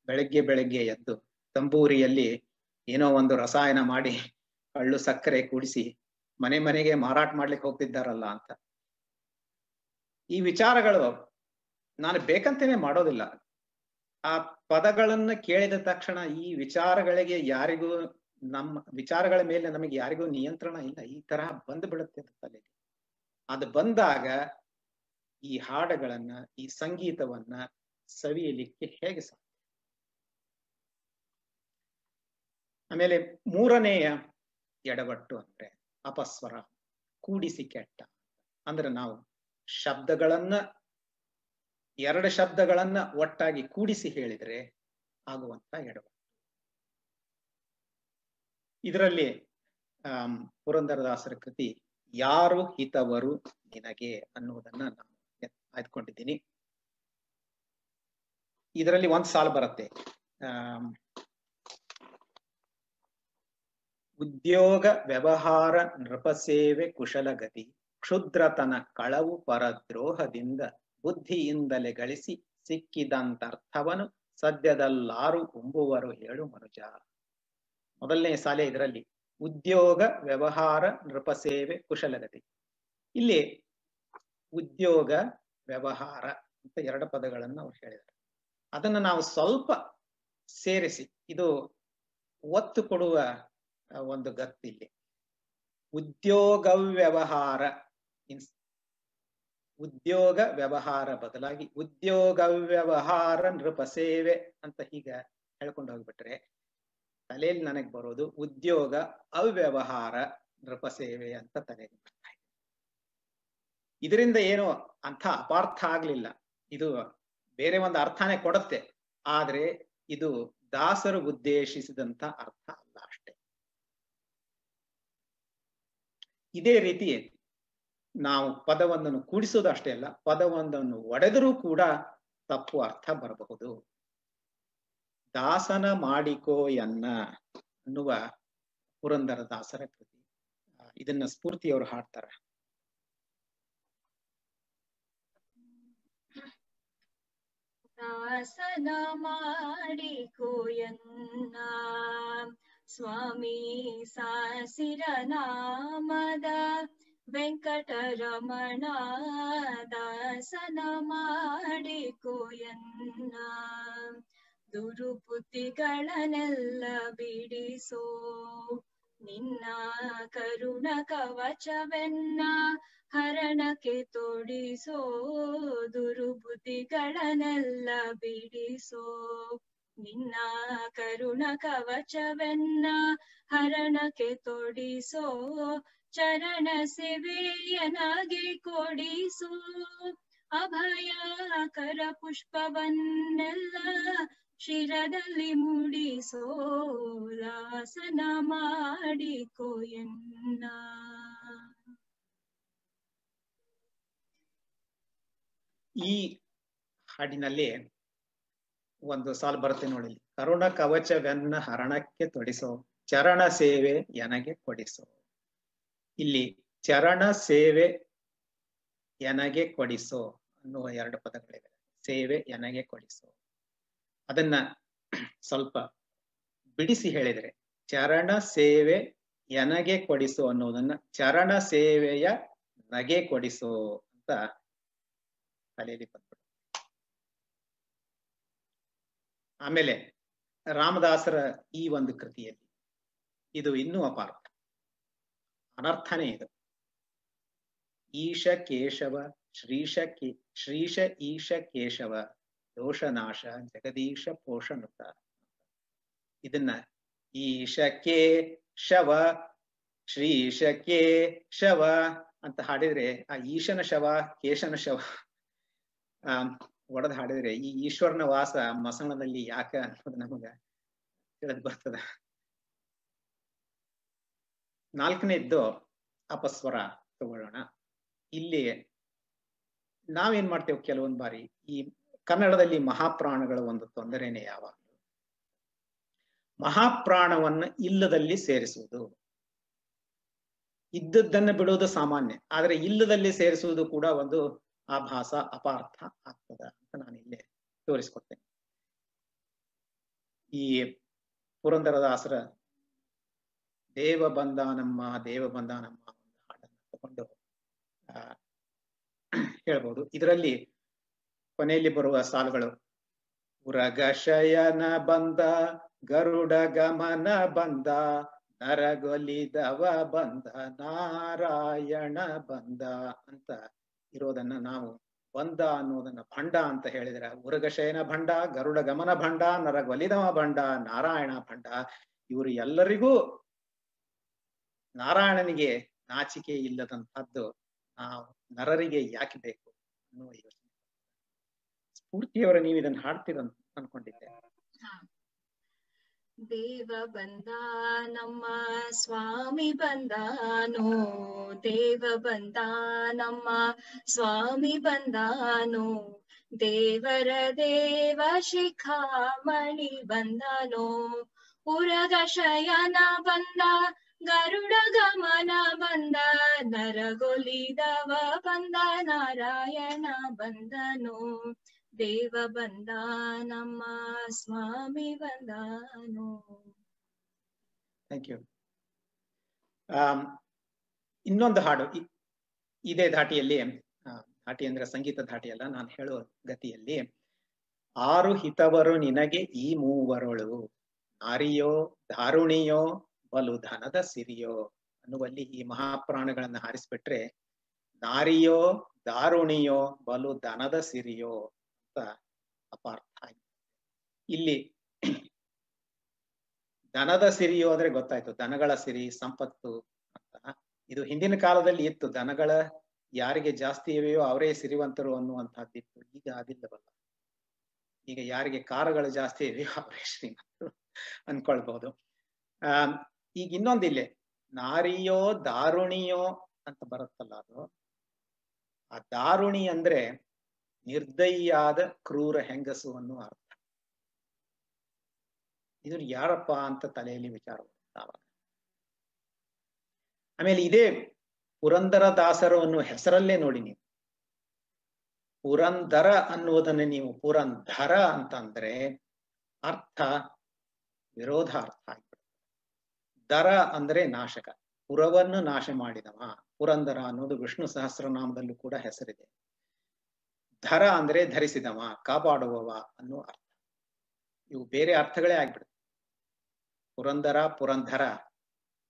ಬೆಳಗ್ಗೆ ಬೆಳಗ್ಗೆ ಎದ್ದು ತಂಬೂರಿಯಲ್ಲಿ ಏನೋ ಒಂದು ರಸಾಯನ ಮಾಡಿ ಕಳ್ಳು ಸಕ್ಕರೆ ಕೂಡಿಸಿ ಮನೆ ಮನೆಗೆ ಮಾರಾಟ ಮಾಡ್ಲಿಕ್ಕೆ ಹೋಗ್ತಿದ್ದಾರಲ್ಲ ಅಂತ. ಈ ವಿಚಾರಗಳು ನಾನು ಬೇಕಂತೇನೆ ಮಾಡೋದಿಲ್ಲ. ಆ ಪದಗಳನ್ನು ಕೇಳಿದ ತಕ್ಷಣ ಈ ವಿಚಾರಗಳಿಗೆ ಯಾರಿಗೂ ನಮ್ಮ ವಿಚಾರಗಳ ಮೇಲೆ ನಮಗೆ ಯಾರಿಗೂ ನಿಯಂತ್ರಣ ಇಲ್ಲ. ಈ ತರಹ ಬಂದು ಬಿಡುತ್ತೆ ತಲೆಗೆ ಅದು ಬಂದಾಗ ಈ ಹಾಡುಗಳನ್ನ, ಈ ಸಂಗೀತವನ್ನ ಸವಿಯಲಿಕ್ಕೆ ಹೇಗೆ ಸಾಧ್ಯ? ಆಮೇಲೆ ಮೂರನೆಯ ಎಡವಟ್ಟು ಅಂದ್ರೆ ಅಪಸ್ವರ, ಕೂಡಿಸಿ ಕೆಟ್ಟ. ಅಂದ್ರೆ ನಾವು ಶಬ್ದಗಳನ್ನ, ಎರಡು ಶಬ್ದಗಳನ್ನ ಒಟ್ಟಾಗಿ ಕೂಡಿಸಿ ಹೇಳಿದ್ರೆ ಆಗುವಂತ ಎಡವಟ್ಟು. ಇದರಲ್ಲಿ ಪುರಂದರದಾಸರ ಕೃತಿ, ಯಾರು ಹಿತವರು ನಿನಗೆ ಅನ್ನುವುದನ್ನ ನಾನು ಆಯ್ದುಕೊಂಡಿದ್ದೀನಿ. ಇದರಲ್ಲಿ ಒಂದ್ ಸಾಲು ಬರುತ್ತೆ. ಉದ್ಯೋಗ, ವ್ಯವಹಾರ ನೃಪಸೇವೆ ಕುಶಲಗತಿ ಕ್ಷುದ್ರತನ, ಕಳವು, ಪರದ್ರೋಹದಿಂದ, ಬುದ್ಧಿಯಿಂದಲೇ ಗಳಿಸಿ ಸಿಕ್ಕಿದಂತರ್ಥವನು ಸದ್ಯದಲ್ಲಾರು ಉಂಬುವರು ಹೇಳು ಮನುಜ. ಮೊದಲನೇ ಸಾಲೆ ಇದರಲ್ಲಿ ಉದ್ಯೋಗ, ವ್ಯವಹಾರ ನೃಪಸೇವೆ ಕುಶಲಗತಿ. ಇಲ್ಲಿ ಉದ್ಯೋಗ, ವ್ಯವಹಾರ ಅಂತ ಎರಡು ಪದಗಳನ್ನು ಅವ್ರು ಹೇಳಿದ್ದಾರೆ. ಅದನ್ನು ನಾವು ಸ್ವಲ್ಪ ಸೇರಿಸಿ, ಇದು ಒತ್ತು ಕೊಡುವ ಒಂದು ಗತ್ತಿ ಇಲ್ಲಿ. ಉದ್ಯೋಗ, ವ್ಯವಹಾರ ಉದ್ಯೋಗ, ವ್ಯವಹಾರ ಬದಲಾಗಿ ಉದ್ಯೋಗ, ವ್ಯವಹಾರ, ನೃಪ ಸೇವೆ ಅಂತ ಹೀಗ ಹೇಳ್ಕೊಂಡು ಹೋಗ್ಬಿಟ್ರೆ ತಲೆಯಲ್ಲಿ ನನಗೆ ಬರೋದು ಉದ್ಯೋಗ, ಅವ್ಯವಹಾರ, ನೃಪ ಸೇವೆ ಅಂತ ತಲೆಗೆ ಬರ್ತಾ ಇದೆ. ಇದರಿಂದ ಏನು ಅಂಥ ಅಪಾರ್ಥ ಆಗ್ಲಿಲ್ಲ. ಇದು ಬೇರೆ ಒಂದು ಅರ್ಥನೇ ಕೊಡುತ್ತೆ. ಆದ್ರೆ ಇದು ದಾಸರು ಉದ್ದೇಶಿಸಿದಂತ ಅರ್ಥ ಅಲ್ಲ ಅಷ್ಟೇ. ಇದೇ ರೀತಿ ನಾವು ಪದವೊಂದನ್ನು ಕೂಡಿಸೋದು ಅಷ್ಟೇ ಅಲ್ಲ, ಪದವೊಂದನ್ನು ಒಡೆದರೂ ಕೂಡ ತಪ್ಪು ಅರ್ಥ ಬರಬಹುದು. ದಾಸನ ಮಾಡಿಕೋ ಎನ್ನ ಅನ್ನುವ ಪುರಂದರ ದಾಸರ ಕೃತಿ. ಆ, ಇದನ್ನ ಸ್ಫೂರ್ತಿಯವರು ಹಾಡ್ತಾರೆ. ದಾಸನ ಮಾಡಿಕೋಯನ್ನ ಸ್ವಾಮಿ ಸಾಸಿರ ನಾಮದ ವೆಂಕಟರಮಣ ದಾಸನ ಮಾಡಿಕೋಯನ್ನ ದುರುಪುತಿಗಳನ್ನೆಲ್ಲ ಬಿಡಿಸೋ. ನಿನ್ನ ಕರುಣ ಕವಚವೆನ್ನ ಹರಣಕ್ಕೆ ತೊಡಿಸೋ. ದುರುಬುದ್ಧಿಗಳನ್ನೆಲ್ಲ ಬಿಡಿಸೋ. ನಿನ್ನ ಕರುಣ ಕವಚವೆನ್ನ ಹರಣಕ್ಕೆ ತೊಡಿಸೋ. ಚರಣ ಸೇವೆಯನಾಗಿ ಕೊಡಿಸೋ. ಅಭಯಕರ ಪುಷ್ಪವನ್ನೆಲ್ಲ ಶಿರದಲ್ಲಿ ಮೂಡಿಸೋ ದಾಸನ ಮಾಡಿಕೋ ಎನ್ನ. ಈ ಹಾಡಿನಲ್ಲಿ ಒಂದು ಸಾಲು ಬರುತ್ತೆ ನೋಡಿ. ಕರುಣ ಕವಚವೆನ್ನ ಹರಣಕ್ಕೆ ತೊಡಿಸೋ, ಚರಣ ಸೇವೆ ಎನಗೆ ಕೊಡಿಸೋ. ಇಲ್ಲಿ ಚರಣ ಸೇವೆ ಎನಗೆ ಕೊಡಿಸೋ ಅನ್ನುವ ಎರಡು ಪದಗಳಿವೆ. ಸೇವೆ ಎನಗೆ ಕೊಡಿಸೋ. ಅದನ್ನ ಸ್ವಲ್ಪ ಬಿಡಿಸಿ ಹೇಳಿದರೆ, ಚರಣ ಸೇವೆ ಎನಗೆ ಕೊಡಿಸು ಅನ್ನೋದನ್ನ, ಚರಣ ಸೇವೆಯ ನಗೆ ಕೊಡಿಸು ಅಂತ ತಲೆಯಲ್ಲಿ ಬಂದ್ಬಿಡು ಆಮೇಲೆ ರಾಮದಾಸರ ಈ ಒಂದು ಕೃತಿಯಲ್ಲಿ ಇದು ಇನ್ನೂ ಅಪಾರ್ಥ ಅನರ್ಥನೇ ಇದು. ಈಶ ಕೇಶವ ಶ್ರೀಶ ಕೇ ಶ್ರೀಶ ಈಶ ಕೇಶವ ದೋಷನಾಶ, ಜಗದೀಶ ಪೋಷಣುತ. ಇದನ್ನ ಈಶಕ್ಕೆ ಶವ ಶ್ರೀಶಕ್ಕೆ ಶವ ಅಂತ ಹಾಡಿದ್ರೆ, ಆ ಈಶನ ಶವ, ಕೇಶನ ಶವ, ಆ, ಒಡೆದು ಹಾಡಿದ್ರೆ ಈ ಈಶ್ವರನ ವಾಸ ಮಸಣದಲ್ಲಿ ಯಾಕೆ ಅನ್ನೋದು ನಮಗ ತಿಳಿದು ಬರ್ತದ. ನಾಲ್ಕನೇದ್ದು ಅಪಸ್ವರ ತಗೊಳ್ಳೋಣ. ಇಲ್ಲಿ ನಾವೇನ್ ಮಾಡ್ತೇವೆ ಕೆಲವೊಂದ್ ಬಾರಿ? ಈ ಕನ್ನಡದಲ್ಲಿ ಮಹಾಪ್ರಾಣಗಳ ಒಂದು ತೊಂದರೆನೇ ಯಾವಾಗಲೂ? ಮಹಾಪ್ರಾಣವನ್ನ ಇಲ್ಲದಲ್ಲಿ ಸೇರಿಸುವುದು. ಇದ್ದದ್ದನ್ನ ಬಿಡುವುದು ಸಾಮಾನ್ಯ, ಆದ್ರೆ ಇಲ್ಲದಲ್ಲಿ ಸೇರಿಸುವುದು ಕೂಡ ಒಂದು ಆಭಾಸ, ಅಪಾರ್ಥ ಆಗ್ತದ ಅಂತ ನಾನು ಇಲ್ಲೇ ತೋರಿಸ್ಕೊಡ್ತೇನೆ. ಈ ಪುರಂದರದಾಸರ ದೇವ ಬಂದಾನಮ್ಮ ದೇವ ಬಂದಾನಮ್ಮ ಹಾಡನ್ನು ತಗೊಂಡು, ಆ, *clears throat* ಹೇಳ್ಬೋದು. ಇದರಲ್ಲಿ ಕೊನೆಯಲ್ಲಿ ಬರುವ ಸಾಲುಗಳು. ಉರಗಶಯನ ಬಂದ, ಗರುಡ ಗಮನ ಬಂದ, ನರಗೊಲಿದವ ಬಂದ, ನಾರಾಯಣ ಬಂದ ಅಂತ ಇರೋದನ್ನ ನಾವು ಬಂದ ಅನ್ನೋದನ್ನ ಭಂಡ ಅಂತ ಹೇಳಿದ್ರೆ ಉರಗಶಯನ ಭಂಡ, ಗರುಡ ಗಮನ ಭಂಡ, ನರಗೊಲಿದವ ಭಂಡ, ನಾರಾಯಣ ಭಂಡ, ಇವರು ಎಲ್ಲರಿಗೂ ನಾರಾಯಣನಿಗೆ ನಾಚಿಕೆ ಇಲ್ಲದಂತಹದ್ದು ನಾವು ನರರಿಗೆ ಯಾಕೆ ಬೇಕು ಅನ್ನುವ ಸ್ಫೂರ್ತಿಯವರ ನೀವು ಇದನ್ನ ಹಾಡ್ತೀರ ಅನ್ಕೊಂಡಿದ್ದೆ. ದೇವ ಬಂದ ನಮ್ಮ ಸ್ವಾಮಿ ಬಂದಾನೋ, ದೇವ ಬಂದ ನಮ್ಮ ಸ್ವಾಮಿ ಬಂದಾನೋ, ದೇವರ ದೇವ ಶಿಖಾಮಣಿ ಬಂದನೋ, ಉರಗ ಶಯನ ಬಂದ, ಗರುಡ ಗಮನ ಬಂದ, ನರಗೊಲಿದವ ಬಂದ, ನಾರಾಯಣ ಬಂದನು. ದೇವ ಬಂದ ನಮ್ಮ ಸ್ವಾಮಿ ಬಂದಾನು. ಥ್ಯಾಂಕ್ ಯು ಇನ್ನೊಂದು ಹಾಡು ಇದೇ ಧಾಟಿಯಲ್ಲಿ ಧಾಟಿ ಅಂದ್ರೆ ಸಂಗೀತ ಧಾಟಿ ಅಲ್ಲ, ನಾನು ಹೇಳೋ ಗತಿಯಲ್ಲಿ. ಆರು ಹಿತವರು ನಿನಗೆ ಈ ಮೂವರುಳು, ನಾರಿಯೋ, ಧಾರುಣಿಯೋ, ಬಲು ಧನದ ಸಿರಿಯೋ ಅನ್ನುವಲ್ಲಿ ಈ ಮಹಾಪ್ರಾಣಗಳನ್ನು ಹಾರಿಸ್ಬಿಟ್ರೆ, ನಾರಿಯೋ ದಾರುಣಿಯೋ ಬಲು ದನದ ಸಿರಿಯೋ ಅಂತ ಅಪಾರ್ಥ ಆಗಿದೆ ಇಲ್ಲಿ ದನದ ಸಿರಿಯೋ ಅಂದ್ರೆ ಗೊತ್ತಾಯ್ತು ದನಗಳ ಸಿರಿ, ಸಂಪತ್ತು ಅಂತ ಇದು ಹಿಂದಿನ ಕಾಲದಲ್ಲಿ ಇತ್ತು ದನಗಳ ಯಾರಿಗೆ ಜಾಸ್ತಿ ಇವೆಯೋ ಅವರೇ ಸಿರಿವಂತರು ಅನ್ನುವಂತಹದ್ದಿತ್ತು. ಈಗ ಅದಿಲ್ಲವಲ್ಲ. ಈಗ ಯಾರಿಗೆ ಕಾರುಗಳು ಜಾಸ್ತಿ ಇವೆಯೋ ಅವರೇ ಶ್ರೀಮಂತರು ಅನ್ಕೊಳ್ಬಹುದು ಆ, ಈಗ ಇನ್ನೊಂದಿಲ್ಲೆ, ನಾರಿಯೋ ದಾರುಣಿಯೋ ಅಂತ ಬರುತ್ತಲ್ಲ ಅದು. ಆ ದಾರುಣಿ ಅಂದ್ರೆ ನಿರ್ದಯಿಯಾದ ಕ್ರೂರ ಹೆಂಗಸು ಅನ್ನುವ ಅರ್ಥ. ಇದು ಯಾರಪ್ಪ ಅಂತ ತಲೆಯಲ್ಲಿ ವಿಚಾರ ಆಮೇಲೆ ಇದೇ ಪುರಂದರ ದಾಸರು ಹೆಸರಲ್ಲೇ ನೋಡಿ ನೀವು. ಪುರಂದರ ಅನ್ನುವುದನ್ನ ನೀವು ಪುರಂದರ ಅಂತಂದ್ರೆ ಅರ್ಥ ವಿರೋಧ ಅರ್ಥ ದರ ಅಂದ್ರೆ ನಾಶಕ. ಪುರವನ್ನು ನಾಶ ಮಾಡಿದವ. ಪುರಂದರ ಅನ್ನೋದು ವಿಷ್ಣು ಸಹಸ್ರನಾಮದಲ್ಲೂ ಕೂಡ ಹೆಸರಿದೆ. ಧರ ಅಂದ್ರೆ ಧರಿಸಿದವ, ಕಾಪಾಡುವವ ಅನ್ನೋ ಅರ್ಥ. ಇವು ಬೇರೆ ಅರ್ಥಗಳೇ ಆಗ್ಬಿಡುತ್ತೆ. ಪುರಂದರ ಪುರಂದರ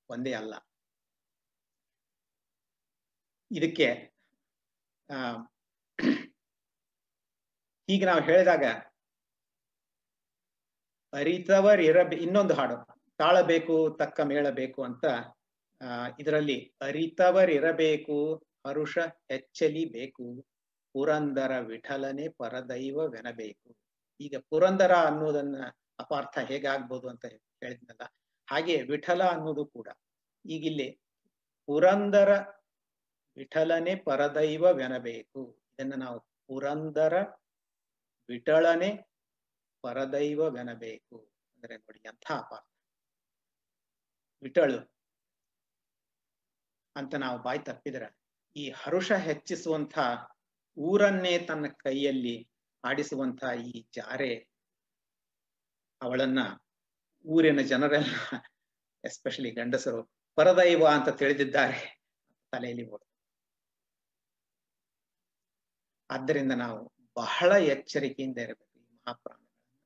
ಒಂದೇ ಅಲ್ಲ. ಇದಕ್ಕೆ, ಆ, ಹೀಗೆ ನಾವು ಹೇಳಿದಾಗ ಅರಿತವರಿರಬೇ ಇನ್ನೊಂದು ಹಾಡು, ತಾಳಬೇಕು, ತಕ್ಕ ಮೇಳಬೇಕು ಅಂತ ಇದರಲ್ಲಿ ಅರಿತವರಿರಬೇಕು ಹರುಷ ಹೆಚ್ಚಲಿ ಬೇಕು. ಪುರಂದರ ವಿಠಲನೆ ಪರದೈವವೆನಬೇಕು ಈಗ ಪುರಂದರ ಅನ್ನೋದನ್ನ ಅಪಾರ್ಥ ಹೇಗಾಗ್ಬೋದು ಅಂತ ಹೇಳಿದ್ನಲ್ಲ, ಹಾಗೆ ವಿಠಲ ಅನ್ನೋದು ಕೂಡ. ಈಗಿಲ್ಲಿ ಪುರಂದರ ವಿಠಲನೆ ಪರದೈವವೆನಬೇಕು ಇದನ್ನ ನಾವು ಪುರಂದರ ವಿಠಳನೆ ಪರದೈವವೆನಬೇಕು ಅಂದ್ರೆ ನೋಡಿ ಎಂಥ ಅಪಾರ್ಥ. ವಿಠಳು ಅಂತ ನಾವು ಬಾಯಿ ತಪ್ಪಿದ್ರೆ ಈ ಹರುಷ ಹೆಚ್ಚಿಸುವಂತ ಊರನ್ನೇ ತನ್ನ ಕೈಯಲ್ಲಿ ಆಡಿಸುವಂತ ಈ ಜಾರೆ ಅವಳನ್ನ ಊರಿನ ಜನರೆಲ್ಲ ಎಸ್ಪೆಷಲಿ ಗಂಡಸರು, ಪರದೈವ ಅಂತ ತಿಳಿದಿದ್ದಾರೆ. ತಲೆಯಲ್ಲಿ ಓಡ ಆದ್ದರಿಂದ ನಾವು ಬಹಳ ಎಚ್ಚರಿಕೆಯಿಂದ ಇರಬೇಕು ಈ ಮಹಾಪ್ರಾಣಗಳನ್ನು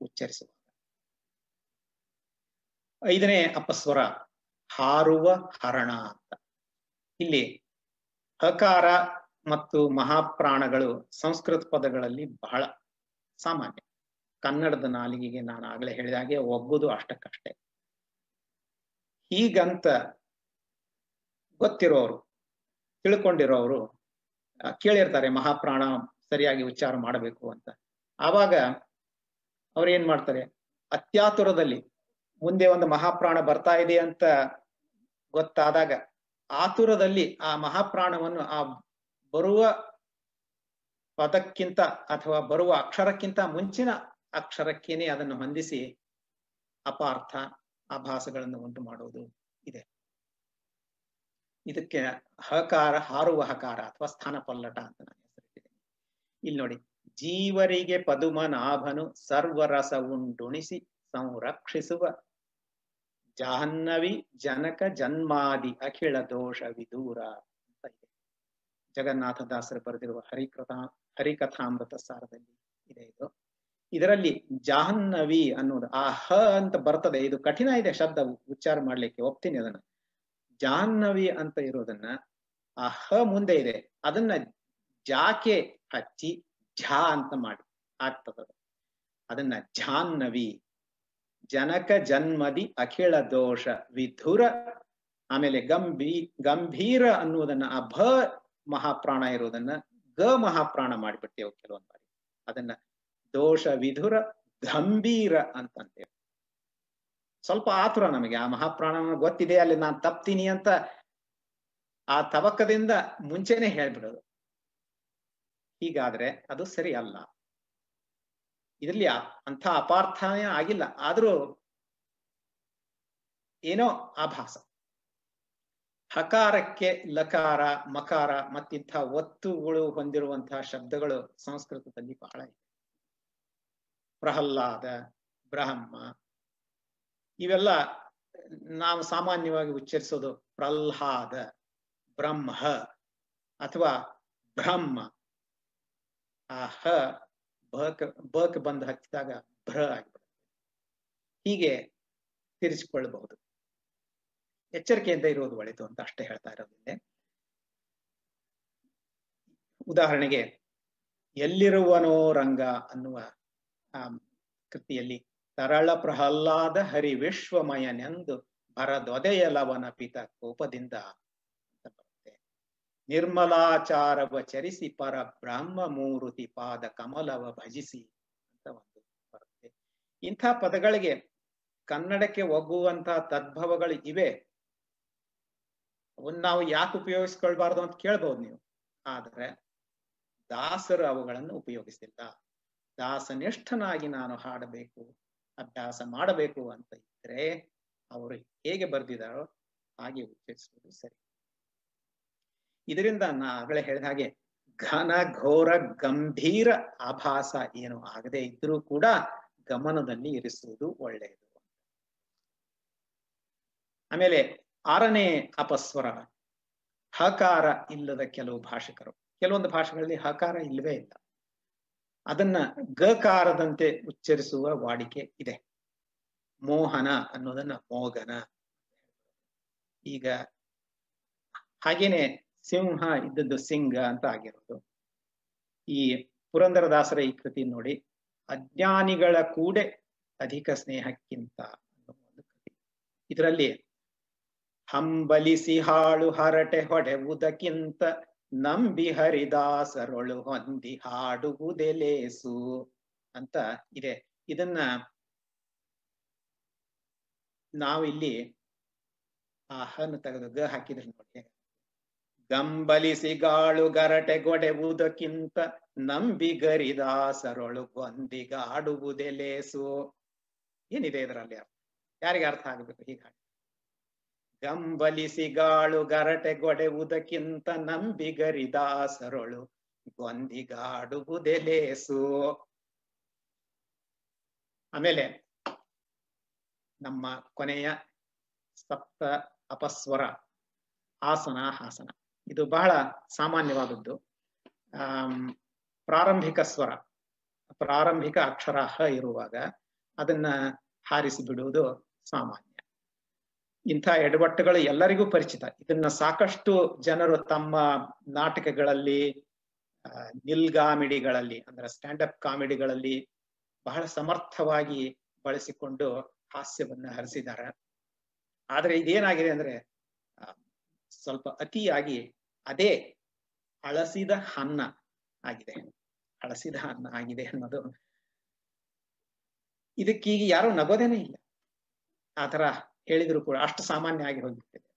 ಉಚ್ಚರಿಸುವಾಗ. ಐದನೇ ಅಪಸ್ವರ, ಹಾರುವ ಹರಣ ಅಂತ. ಇಲ್ಲಿ ಹಕಾರ ಮತ್ತು ಮಹಾಪ್ರಾಣಗಳು ಸಂಸ್ಕೃತ ಪದಗಳಲ್ಲಿ ಬಹಳ ಸಾಮಾನ್ಯ. ಕನ್ನಡದ ನಾಲಿಗೆಗೆ ನಾನು ಆಗ್ಲೇ ಹೇಳಿದಾಗೆ ಒಗ್ಗುದು ಅಷ್ಟಕ್ಕಷ್ಟೇ. ಹೀಗಂತ ಗೊತ್ತಿರೋರು, ತಿಳ್ಕೊಂಡಿರೋರು ಕೇಳಿರ್ತಾರೆ ಮಹಾಪ್ರಾಣ ಸರಿಯಾಗಿ ಉಚ್ಚಾರ ಮಾಡಬೇಕು ಅಂತ. ಆವಾಗ ಅವ್ರು ಏನ್ ಮಾಡ್ತಾರೆ, ಅತ್ಯಾತುರದಲ್ಲಿ ಮುಂದೆ ಒಂದು ಮಹಾಪ್ರಾಣ ಬರ್ತಾ ಇದೆ ಅಂತ ಗೊತ್ತಾದಾಗ ಆತುರದಲ್ಲಿ ಆ ಮಹಾಪ್ರಾಣವನ್ನು ಆ ಬರುವ ಪದಕ್ಕಿಂತ ಅಥವಾ ಬರುವ ಅಕ್ಷರಕ್ಕಿಂತ ಮುಂಚಿನ ಅಕ್ಷರಕ್ಕೇನೆ ಅದನ್ನು ಹೊಂದಿಸಿ ಅಪಾರ್ಥ ಆಭಾಸಗಳನ್ನು ಉಂಟು ಮಾಡುವುದು ಇದೆ. ಇದಕ್ಕೆ ಹಕಾರ ಹಾರುವ ಹಕಾರ ಅಥವಾ ಸ್ಥಾನ ಪಲ್ಲಟ ಅಂತ ನಾನು ಹೆಸರಿಟ್ಟಿದ್ದೇನೆ. ಇಲ್ಲಿ ನೋಡಿ, ಜೀವರಿಗೆ ಪದುಮನಾಭನು ಸರ್ವರಸ ಉಂಡುಣಿಸಿ ಸಂರಕ್ಷಿಸುವ ಜಾಹ್ನವಿ ಜನಕ ಜನ್ಮಾದಿ ಅಖಿಳ ದೋಷ ವಿದೂರ. ಜಗನ್ನಾಥದಾಸರು ಬರೆದಿರುವ ಹರಿಕಥಾ ಹರಿಕಥಾಮೃತ ಸಾರದಲ್ಲಿ ಇದೆ ಇದು. ಇದರಲ್ಲಿ ಜಾಹ್ನವಿ ಅನ್ನೋದು ಆ ಹ ಅಂತ ಬರ್ತದೆ. ಇದು ಕಠಿಣ ಇದೆ ಶಬ್ದ ಉಚ್ಚಾರ ಮಾಡ್ಲಿಕ್ಕೆ, ಒಪ್ತೀನಿ ಅದನ್ನ. ಜಾಹ್ನವಿ ಅಂತ ಇರೋದನ್ನ ಆ ಹ ಮುಂದೆ ಇದೆ. ಅದನ್ನ ಜಾಕೆ ಹಚ್ಚಿ ಝಾ ಅಂತ ಮಾಡಿ ಆಗ್ತದ ಅದನ್ನ ಜಾಹ್ನವಿ, ಜನಕ ಜನ್ಮದಿ ಅಖಿಳ ದೋಷ, ವಿಧುರ, ಆಮೇಲೆ ಗಂಭೀ, ಗಂಭೀರ ಅನ್ನುವುದನ್ನ ಆ ಭ ಮಹಾಪ್ರಾಣ ಇರೋದನ್ನ ಗ ಮಹಾಪ್ರಾಣ ಮಾಡಿಬಿಡ್ತೇವೆ ಕೆಲವೊಂದ್ ಬಾರಿ. ಅದನ್ನ ದೋಷ ವಿಧುರ ಗಂಭೀರ ಅಂತಂತೇವೆ. ಸ್ವಲ್ಪ ಆತುರ ನಮಗೆ, ಆ ಮಹಾಪ್ರಾಣ ಗೊತ್ತಿದೆ, ಅಲ್ಲಿ ನಾನು ತಪ್ತೀನಿ ಅಂತ ಆ ತವಕದಿಂದ ಮುಂಚೆನೆ ಹೇಳ್ಬಿಡೋದು. ಹೀಗಾದ್ರೆ ಅದು ಸರಿ ಅಲ್ಲ. ಇದ್ರಲ್ಲಿ ಅಂಥ ಅಪಾರ್ಥನೇ ಆಗಿಲ್ಲ. ಆದ್ರೂ ಏನೋ ಆಭಾಸ ಹಕಾರಕ್ಕೆ ಲಕಾರ, ಮಕಾರ ಮತ್ತಿಂಥ ಒತ್ತುಗಳು ಹೊಂದಿರುವಂತಹ ಶಬ್ದಗಳು ಸಂಸ್ಕೃತದಲ್ಲಿ ಬಹಳ ಇದೆ ಪ್ರಹ್ಲಾದ, ಬ್ರಹ್ಮ ಇವೆಲ್ಲ ನಾವು ಸಾಮಾನ್ಯವಾಗಿ ಉಚ್ಚರಿಸೋದು ಪ್ರಹ್ಲಾದ, ಬ್ರಹ್ಮ ಅಥವಾ ಬ್ರಹ್ಮ. ಆ ಹ ಬಕ್ ಬಕ್ ಬಂದು ಹಚ್ಚಿದಾಗ ಭ್ರ ಆಗಿಬಿಡುತ್ತೆ. ಹೀಗೆ ತಿರ್ಚಿಕೊಳ್ಳಬಹುದು. ಎಚ್ಚರಿಕೆಯಿಂದ ಇರುವುದು ಒಳಿತು ಅಂತ ಅಷ್ಟೇ ಹೇಳ್ತಾ ಇರೋದು ಉದಾಹರಣೆಗೆ, ಎಲ್ಲಿರುವನೋ ರಂಗ ಅನ್ನುವ ಕೃತಿಯಲ್ಲಿ ತರಳ ಪ್ರಹ್ಲಾದ ಹರಿ ವಿಶ್ವಮಯನೆಂದು ಭರದೊದೆಯಲವನ ಪಿತ ಕೋಪದಿಂದ ನಿರ್ಮಲಾಚಾರವ ಚರಿಸಿ ಪರ ಬ್ರಹ್ಮ ಮೂರುತಿ ಪಾದ ಕಮಲವ ಭಜಿಸಿ ಅಂತ ಒಂದು ಬರುತ್ತೆ. ಇಂಥ ಪದಗಳಿಗೆ ಕನ್ನಡಕ್ಕೆ ಒಗ್ಗುವಂತಹ ತದ್ಭವಗಳು ಇವೆ. ಅವನ್ನ ನಾವು ಯಾಕೆ ಉಪಯೋಗಿಸ್ಕೊಳ್ಬಾರ್ದು ಅಂತ ಕೇಳ್ಬೋದು ನೀವು. ಆದ್ರೆ ದಾಸರು ಅವುಗಳನ್ನು ಉಪಯೋಗಿಸಿಲ್ಲ ದಾಸನಿಷ್ಠನಾಗಿ ನಾನು ಹಾಡಬೇಕು, ಅಭ್ಯಾಸ ಮಾಡಬೇಕು ಅಂತ ಇದ್ರೆ ಅವರು ಹೇಗೆ ಬರ್ದಿದಾರೋ ಹಾಗೆ ಉಚ್ಚರಿಸುವುದು ಸರಿ. ಇದರಿಂದ ನಾ ಆಗಲೇ ಹೇಳಿದ ಹಾಗೆ ಘನ, ಘೋರ, ಗಂಭೀರ ಆಭಾಸ ಏನು ಆಗದೆ ಇದ್ರೂ ಕೂಡ ಗಮನದಲ್ಲಿ ಇರಿಸುವುದು ಒಳ್ಳೆಯದು ಆಮೇಲೆ ಆರನೇ ಅಪಸ್ವರ, ಹಕಾರ ಇಲ್ಲದ ಕೆಲವು ಭಾಷಿಕರು. ಕೆಲವೊಂದು ಭಾಷೆಗಳಲ್ಲಿ ಹಕಾರ ಇಲ್ಲವೇ ಇಲ್ಲ. ಅದನ್ನ ಗಕಾರದಂತೆ ಉಚ್ಚರಿಸುವ ವಾಡಿಕೆ ಇದೆ. ಮೋಹನ ಅನ್ನೋದನ್ನ ಮೋಗನ. ಈಗ ಹಾಗೇನೆ ಸಿಂಹ ಇದ್ದದ್ದು ಸಿಂಗ ಅಂತ ಆಗಿರೋದು. ಈ ಪುರಂದರದಾಸರ ಈ ಕೃತಿ ನೋಡಿ, ಅಜ್ಞಾನಿಗಳ ಕೂಡೆ ಅಧಿಕ ಸ್ನೇಹಕ್ಕಿಂತ ಅನ್ನೋ ಒಂದು ಕೃತಿ. ಇದರಲ್ಲಿ ಹಂಬಲಿಸಿ ಹಾಳು ಹರಟೆ ಹೊಡೆವುದಕ್ಕಿಂತ ನಂಬಿ ಹರಿದಾಸರೊಳು ಹೊಂದಿ ಹಾಡುವುದೆಲೇಸು ಅಂತ ಇದೆ. ಇದನ್ನ ನಾವಿಲ್ಲಿ ಆ ಹನ್ನು ತೆಗೆದು ಗ ಹಾಕಿದ್ರೆ ನೋಡಿ. ಗಂಬಲಿಸಿ ಗಾಳು ಗರಟೆ ಗೊಡೆವುದಕ್ಕಿಂತ ನಂಬಿ ಗರಿದಾಸರೊಳು ಗೊಂದಿಗಾಡುವುದೆಲೇಸು ಏನಿದೆ ಇದರಲ್ಲಿ ಯಾರಿಗೆ ಅರ್ಥ ಆಗಬೇಕು ಹೀಗಾಗಿ? ಗಂಬಲಿಸಿ ಗಾಳು ಗರಟೆ ಗೊಡೆವುದಕ್ಕಿಂತ ನಂಬಿಗರಿದಾಸರೊಳು ಗೊಂದಿಗಾಡುವುದೆಲೇಸು. ಆಮೇಲೆ ನಮ್ಮ ಕೊನೆಯ ಸಪ್ತ ಅಪಸ್ವರ ಆಸನ ಹಾಸನ ಇದು ಬಹಳ ಸಾಮಾನ್ಯವಾದದ್ದು. ಆ ಪ್ರಾರಂಭಿಕ ಸ್ವರ, ಪ್ರಾರಂಭಿಕ ಅಕ್ಷರ ಹ ಇರುವಾಗ ಅದನ್ನ ಹಾರಿಸಿ ಬಿಡುವುದು ಸಾಮಾನ್ಯ. ಇಂಥ ಎಡವಟ್ಟುಗಳು ಎಲ್ಲರಿಗೂ ಪರಿಚಿತ. ಇದನ್ನ ಸಾಕಷ್ಟು ಜನರು ತಮ್ಮ ನಾಟಕಗಳಲ್ಲಿ ನಿಲ್ಗಾಮಿಡಿಗಳಲ್ಲಿ ಅಂದ್ರೆ ಅಪ್ ಕಾಮಿಡಿಗಳಲ್ಲಿ ಬಹಳ ಸಮರ್ಥವಾಗಿ ಬಳಸಿಕೊಂಡು ಹಾಸ್ಯವನ್ನ ಹರಿಸಿದ್ದಾರೆ. ಆದ್ರೆ ಇದೇನಾಗಿದೆ ಅಂದ್ರೆ ಸ್ವಲ್ಪ ಅತಿಯಾಗಿ ಅದೇ ಅಳಸಿದ ಅನ್ನ ಆಗಿದೆ. ಅಳಸಿದ ಅನ್ನ ಆಗಿದೆ ಅನ್ನೋದು. ಇದಕ್ಕೀಗ ಯಾರು ನಗೋದೇನೆ ಇಲ್ಲ. ಆತರ ಹೇಳಿದ್ರು ಕೂಡ ಅಷ್ಟು ಸಾಮಾನ್ಯ ಆಗಿ ಹೋಗ್ಬಿಟ್ಟಿದೆ.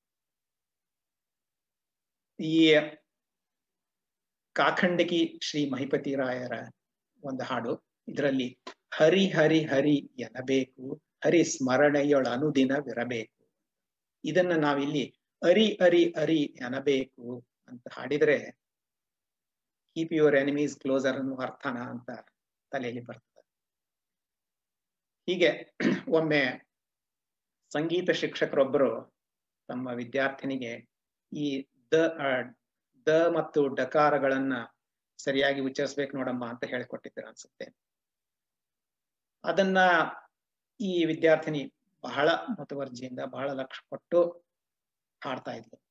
ಈ ಕಾಖಂಡಕಿ ಶ್ರೀ ಮಹಿಪತಿ ರಾಯರ ಒಂದು ಹಾಡು, ಇದರಲ್ಲಿ ಹರಿ ಹರಿ ಹರಿ ಎನ್ನಬೇಕು, ಹರಿ ಸ್ಮರಣೆಯೊಳ ಅನುದಿನವಿರಬೇಕು ಇದನ್ನ ನಾವಿಲ್ಲಿ ಅರಿ ಅರಿ ಅರಿ ಎನ್ನಬೇಕು ಅಂತ ಹಾಡಿದ್ರೆ ಕೀಪ್ ಯುವರ್ ಎನಿಮೀಸ್ ಕ್ಲೋಸರ್ ಅನ್ನುವ ಅರ್ಥನ ಅಂತ ತಲೆಯಲ್ಲಿ ಬರ್ತದೆ. ಹೀಗೆ ಒಮ್ಮೆ ಸಂಗೀತ ಶಿಕ್ಷಕರೊಬ್ಬರು ತಮ್ಮ ವಿದ್ಯಾರ್ಥಿನಿಗೆ ಈ ದ ದ ಮತ್ತು ಡಕಾರಗಳನ್ನ ಸರಿಯಾಗಿ ಉಚ್ಚರಿಸ್ಬೇಕು ನೋಡಮ್ಮ ಅಂತ ಹೇಳಿಕೊಟ್ಟಿದ್ರು ಅನ್ಸುತ್ತೆ. ಅದನ್ನ ಈ ವಿದ್ಯಾರ್ಥಿನಿ ಬಹಳ ಮುತುವರ್ಜಿಯಿಂದ, ಬಹಳ ಲಕ್ಷ ಕೊಟ್ಟು ಹಾಡ್ತಾ ಇದ್ಲು.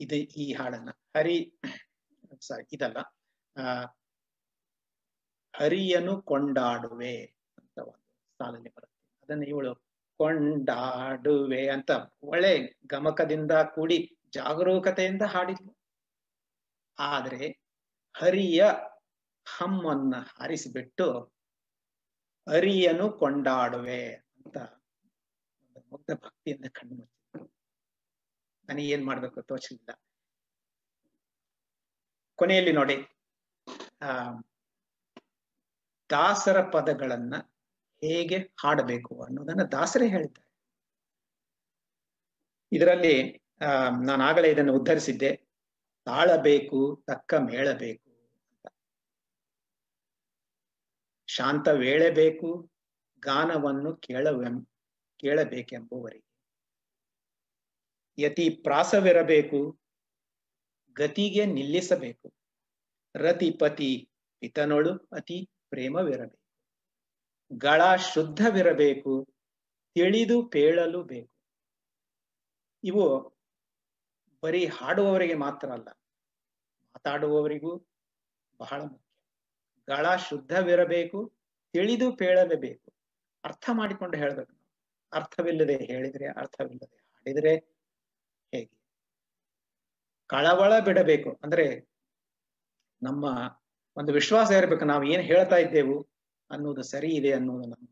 ಇದು ಈ ಹಾಡನ್ನ. ಹರಿ ಸಾರಿ ಇದಲ್ಲ. ಆ, ಹರಿಯನು ಕೊಂಡಾಡುವೆ ಅಂತ ಒಂದು ಸಾಲಲ್ಲಿ ಬರುತ್ತೆ. ಅದನ್ನ ಇವಳು ಕೊಂಡಾಡುವೆ ಅಂತ ಒಳ್ಳೆ ಗಮಕದಿಂದ ಕೂಡಿ ಜಾಗರೂಕತೆಯಿಂದ ಹಾಡಿದ್ಲು. ಆದ್ರೆ ಹರಿಯ ಹಮ್ಮನ್ನ ಹಾರಿಸಿಬಿಟ್ಟು ಹರಿಯನು ಕೊಂಡಾಡುವೆ ಅಂತ ಮುಗ್ಧ ಭಕ್ತಿಯಿಂದ ಕಣ್ಣು ನನಗೆ ಏನ್ ಮಾಡ್ಬೇಕು ತೋಚಲಿಲ್ಲ. ಕೊನೆಯಲ್ಲಿ ನೋಡಿ, ಆ, ದಾಸರ ಪದಗಳನ್ನ ಹೇಗೆ ಹಾಡಬೇಕು ಅನ್ನೋದನ್ನ ದಾಸರೇ ಹೇಳ್ತಾರೆ. ಇದರಲ್ಲಿ, ಆ, ನಾನು ಆಗಲೇ ಇದನ್ನು ಉದ್ಧರಿಸಿದ್ದೆ. ತಾಳಬೇಕು, ತಕ್ಕ ಮೇಳಬೇಕು ಶಾಂತ ವೇಳೆ ಬೇಕು, ಗಾನವನ್ನು ಕೇಳವೆಂ, ಕೇಳಬೇಕೆಂಬುವರಿಗೆ. ಯತಿ ಪ್ರಾಸವಿರಬೇಕು, ಗತಿಗೆ ನಿಲ್ಲಿಸಬೇಕು. ರತಿ ಪತಿ ಪಿತನೊಳು ಅತಿ ಪ್ರೇಮವಿರಬೇಕು. ಗಳ ಶುದ್ಧವಿರಬೇಕು, ತಿಳಿದು ಪೇಳಲು ಬೇಕು. ಇವು ಬರೀ ಹಾಡುವವರಿಗೆ ಮಾತ್ರ ಅಲ್ಲ, ಮಾತಾಡುವವರಿಗೂ ಬಹಳ ಮುಖ್ಯ. ಗಳ ಶುದ್ಧವಿರಬೇಕು, ತಿಳಿದು ಪೇಳಲೇಬೇಕು ಅರ್ಥ ಮಾಡಿಕೊಂಡು ಹೇಳ್ಬೇಕು. ಅರ್ಥವಿಲ್ಲದೆ ಹೇಳಿದ್ರೆ, ಅರ್ಥವಿಲ್ಲದೆ ಹಾಡಿದ್ರೆ ಹೇಗೆ? ಕಳವಳ ಬಿಡಬೇಕು. ಅಂದ್ರೆ ನಮ್ಮ ಒಂದು ವಿಶ್ವಾಸ ಇರಬೇಕು. ನಾವು ಏನ್ ಹೇಳ್ತಾ ಇದ್ದೇವು? ಅನ್ನೋದು ಸರಿ ಇದೆ ಅನ್ನೋದು ನಮ್ಮ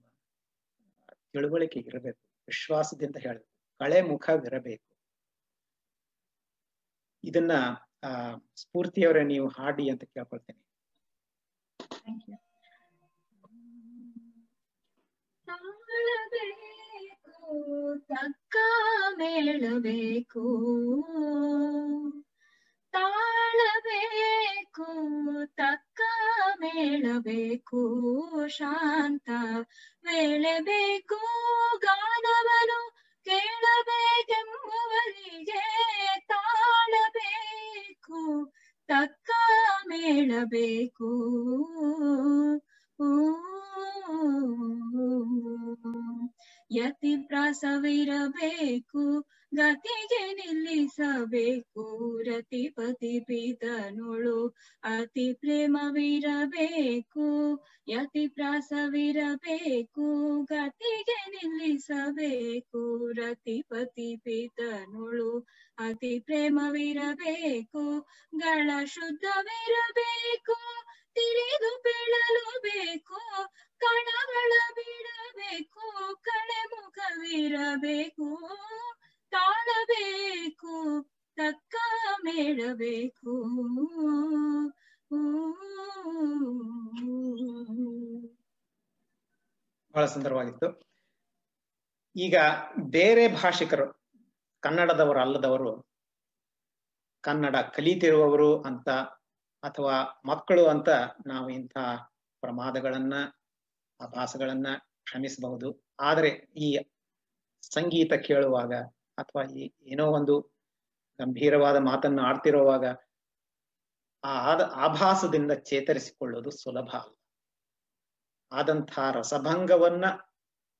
ತಿಳುವಳಿಕೆ ಇರಬೇಕು, ವಿಶ್ವಾಸದಿಂದ ಹೇಳಬೇಕು, ಕಳೆ ಮುಖವಿರಬೇಕು. ಇದನ್ನ, ಆ, ಸ್ಫೂರ್ತಿಯವರೇ ನೀವು ಹಾಡಿ ಅಂತ ಕೇಳ್ಕೊಳ್ತೇನೆ. ತಕ್ಕ ಮೇಳಬೇಕು. ತಾಳಬೇಕು ತಕ್ಕ ಮೇಳಬೇಕು ಶಾಂತ ವೇಳೆಬೇಕು ಗಾನವನು ಕೇಳಬೇಕೆಂಬುವರಿಗೆ ತಾಳಬೇಕು ತಕ್ಕ ಮೇಳಬೇಕು ಯತಿ ಪ್ರಾಸವಿರಬೇಕು, ಗತಿಗೆ ನಿಲ್ಲಿಸಬೇಕು, ರತಿಪತಿ ಪಿತನುಳು ಅತಿ ಪ್ರೇಮವಿರಬೇಕು, ಯತಿ ಪ್ರಾಸವಿರಬೇಕು, ಗತಿಗೆ ನಿಲ್ಲಿಸಬೇಕು, ರತಿಪತಿ ಪಿತನುಳು ಅತಿ ಪ್ರೇಮವಿರಬೇಕು, ಗಳ ಶುದ್ಧವಿರಬೇಕು ತಿಳಿದು ಬೀಳಲು ಬೇಕು ಕಣಗಳ ಬಿಡಬೇಕು ಕಳೆ ಮುಖವಿರಬೇಕು, ತಾಳಬೇಕು, ತಕ್ಕ ಮೇಳಬೇಕು. ಬಹಳ ಸುಂದರವಾಗಿತ್ತು. ಈಗ ಬೇರೆ ಭಾಷಿಕರು, ಕನ್ನಡದವರು ಅಲ್ಲದವರು, ಕನ್ನಡ ಕಲಿತಿರುವವರು ಅಂತ ಅಥವಾ ಮಕ್ಕಳು ಅಂತ ನಾವು ಇಂಥ ಪ್ರಮಾದಗಳನ್ನ ಆಭಾಸಗಳನ್ನ ಕ್ಷಮಿಸಬಹುದು. ಆದರೆ ಈ ಸಂಗೀತ ಕೇಳುವಾಗ ಅಥವಾ ಈ ಏನೋ ಒಂದು ಗಂಭೀರವಾದ ಮಾತನ್ನು ಆಡ್ತಿರುವಾಗ ಆ ಆದ ಆಭಾಸದಿಂದ ಚೇತರಿಸಿಕೊಳ್ಳೋದು ಸುಲಭ ಅಲ್ಲ. ಆದಂತಹ ರಸಭಂಗವನ್ನ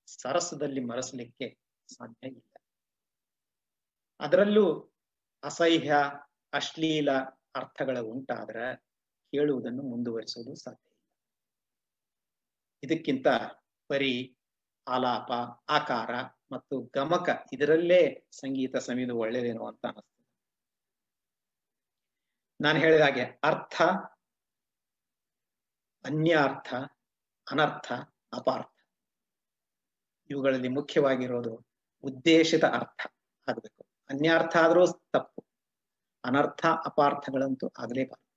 ಸರಸದಲ್ಲಿ ಮರೆಸಲಿಕ್ಕೆ ಸಾಧ್ಯ ಇಲ್ಲ. ಅದರಲ್ಲೂ ಅಸಹ್ಯ, ಅಶ್ಲೀಲ ಅರ್ಥಗಳ ಉಂಟಾದ್ರೆ ಕೇಳುವುದನ್ನು ಮುಂದುವರಿಸುವುದು ಸಾಧ್ಯ. ಇದಕ್ಕಿಂತ ಪರಿ ಆಲಾಪ, ಆಕಾರ ಮತ್ತು ಗಮಕ ಇದರಲ್ಲೇ ಸಂಗೀತ ಸಮಿದು ಒಳ್ಳೆಯದೇನು ಅಂತ ಅನಿಸ್ತದೆ ನಾನು ಹೇಳಿದ ಹಾಗೆ ಅರ್ಥ, ಅನ್ಯಾರ್ಥ, ಅನರ್ಥ, ಅಪಾರ್ಥ. ಇವುಗಳಲ್ಲಿ ಮುಖ್ಯವಾಗಿರೋದು ಉದ್ದೇಶಿತ ಅರ್ಥ ಆಗಬೇಕು. ಅನ್ಯಾರ್ಥ ಆದ್ರೂ ತಪ್ಪು. ಅನರ್ಥ, ಅಪಾರ್ಥಗಳಂತೂ ಆಗಲೇಬಾರದು.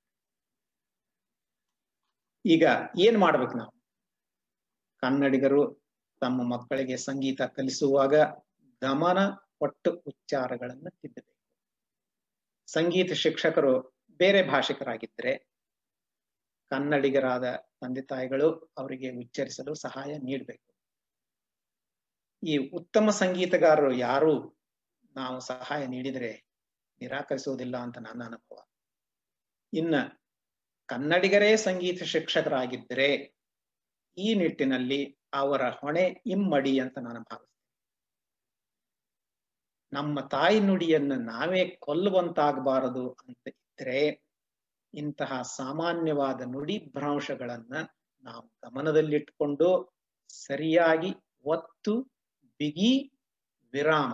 ಈಗ ಏನ್ ಮಾಡ್ಬೇಕು ನಾವು? ಕನ್ನಡಿಗರು ತಮ್ಮ ಮಕ್ಕಳಿಗೆ ಸಂಗೀತ ಕಲಿಸುವಾಗ ಗಮನ ಕೊಟ್ಟು ಉಚ್ಚಾರಗಳನ್ನು ತಿದ್ದಬೇಕು. ಸಂಗೀತ ಶಿಕ್ಷಕರು ಬೇರೆ ಭಾಷಿಕರಾಗಿದ್ದರೆ ಕನ್ನಡಿಗರಾದ ತಂದೆ ತಾಯಿಗಳು ಅವರಿಗೆ ಉಚ್ಚರಿಸಲು ಸಹಾಯ ನೀಡಬೇಕು. ಈ ಉತ್ತಮ ಸಂಗೀತಗಾರರು ಯಾರು ನಾವು ಸಹಾಯ ನೀಡಿದರೆ ನಿರಾಕರಿಸುವುದಿಲ್ಲ ಅಂತ ನನ್ನ ಅನುಭವ. ಇನ್ನ ಕನ್ನಡಿಗರೇ ಸಂಗೀತ ಶಿಕ್ಷಕರಾಗಿದ್ದರೆ ಈ ನಿಟ್ಟಿನಲ್ಲಿ ಅವರ ಹೊಣೆ ಇಮ್ಮಡಿ ಅಂತ ನಾನು ಭಾವಿಸ್ತೇನೆ. ನಮ್ಮ ತಾಯಿ ನುಡಿಯನ್ನು ನಾವೇ ಕೊಲ್ಲುವಂತಾಗಬಾರದು ಅಂತ ಇದ್ರೆ ಇಂತಹ ಸಾಮಾನ್ಯವಾದ ನುಡಿ ಭ್ರಂಶಗಳನ್ನ ನಾವು ಗಮನದಲ್ಲಿಟ್ಟುಕೊಂಡು ಸರಿಯಾಗಿ ಒತ್ತು, ಬಿಗಿ, ವಿರಾಮ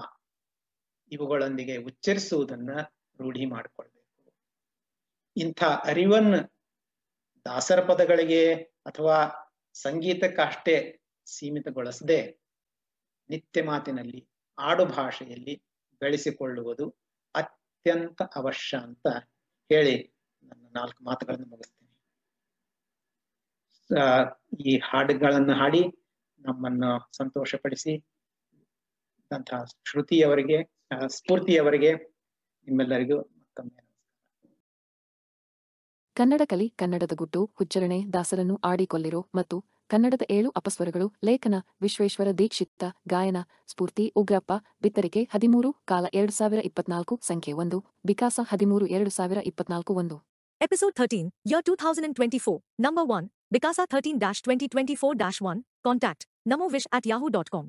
ಇವುಗಳೊಂದಿಗೆ ಉಚ್ಚರಿಸುವುದನ್ನ ರೂಢಿ ಮಾಡಿಕೊಳ್ಬೇಕು. ಇಂಥ ಅರಿವನ್ನು ದಾಸರ ಪದಗಳಿಗೆ ಅಥವಾ ಸಂಗೀತಕ್ಕಷ್ಟೇ ಸೀಮಿತಗೊಳಿಸದೆ ನಿತ್ಯ ಮಾತಿನಲ್ಲಿ ಆಡು ಭಾಷೆಯಲ್ಲಿ ಬೆಳೆಸಿಕೊಳ್ಳುವುದು ಅತ್ಯಂತ ಅವಶ್ಯ ಅಂತ ಹೇಳಿ ನನ್ನ ನಾಲ್ಕು ಮಾತುಗಳನ್ನು ಮುಗಿಸ್ತೇನೆ ಈ ಹಾಡುಗಳನ್ನು ಹಾಡಿ ನಮ್ಮನ್ನು ಸಂತೋಷಪಡಿಸಿ ಅಂತಹ ಶ್ರುತಿಯವರಿಗೆ ಸ್ಫೂರ್ತಿಯವರಿಗೆ ನಿಮ್ಮೆಲ್ಲರಿಗೂ ಮತ್ತೊಮ್ಮೆ. ಕನ್ನಡ ಕಲಿ ಕನ್ನಡದ ಗುಟ್ಟು ಉಚ್ಚರಣೆ ದಾಸರನ್ನು ಆಡಿಕೊಲ್ಲಿರೋ ಮತ್ತು ಕನ್ನಡದ ಏಳು ಅಪಸ್ವರಗಳು ಲೇಖನ ವಿಶ್ವೇಶ್ವರ ದೀಕ್ಷಿತ ಗಾಯನ ಸ್ಫೂರ್ತಿ ಉಗ್ರಪ್ಪ ಬಿತ್ತರಿಕೆ ಹದಿಮೂರು ಕಾಲ ಎರಡು ಸಾವಿರ ಇಪ್ಪತ್ನಾಲ್ಕು ಸಂಖ್ಯೆ ಒಂದು ವಿಕಾಸ ಹದಿಮೂರು ಎರಡು ಸಾವಿರ ಇಪ್ಪತ್ನಾಲ್ಕು ಒಂದು. Episode thirteen year two thousand twenty four number one Vikasa thirteen 13, Year 2024, Number 1, one 13 2024 1, at namovish dot yahoo.com.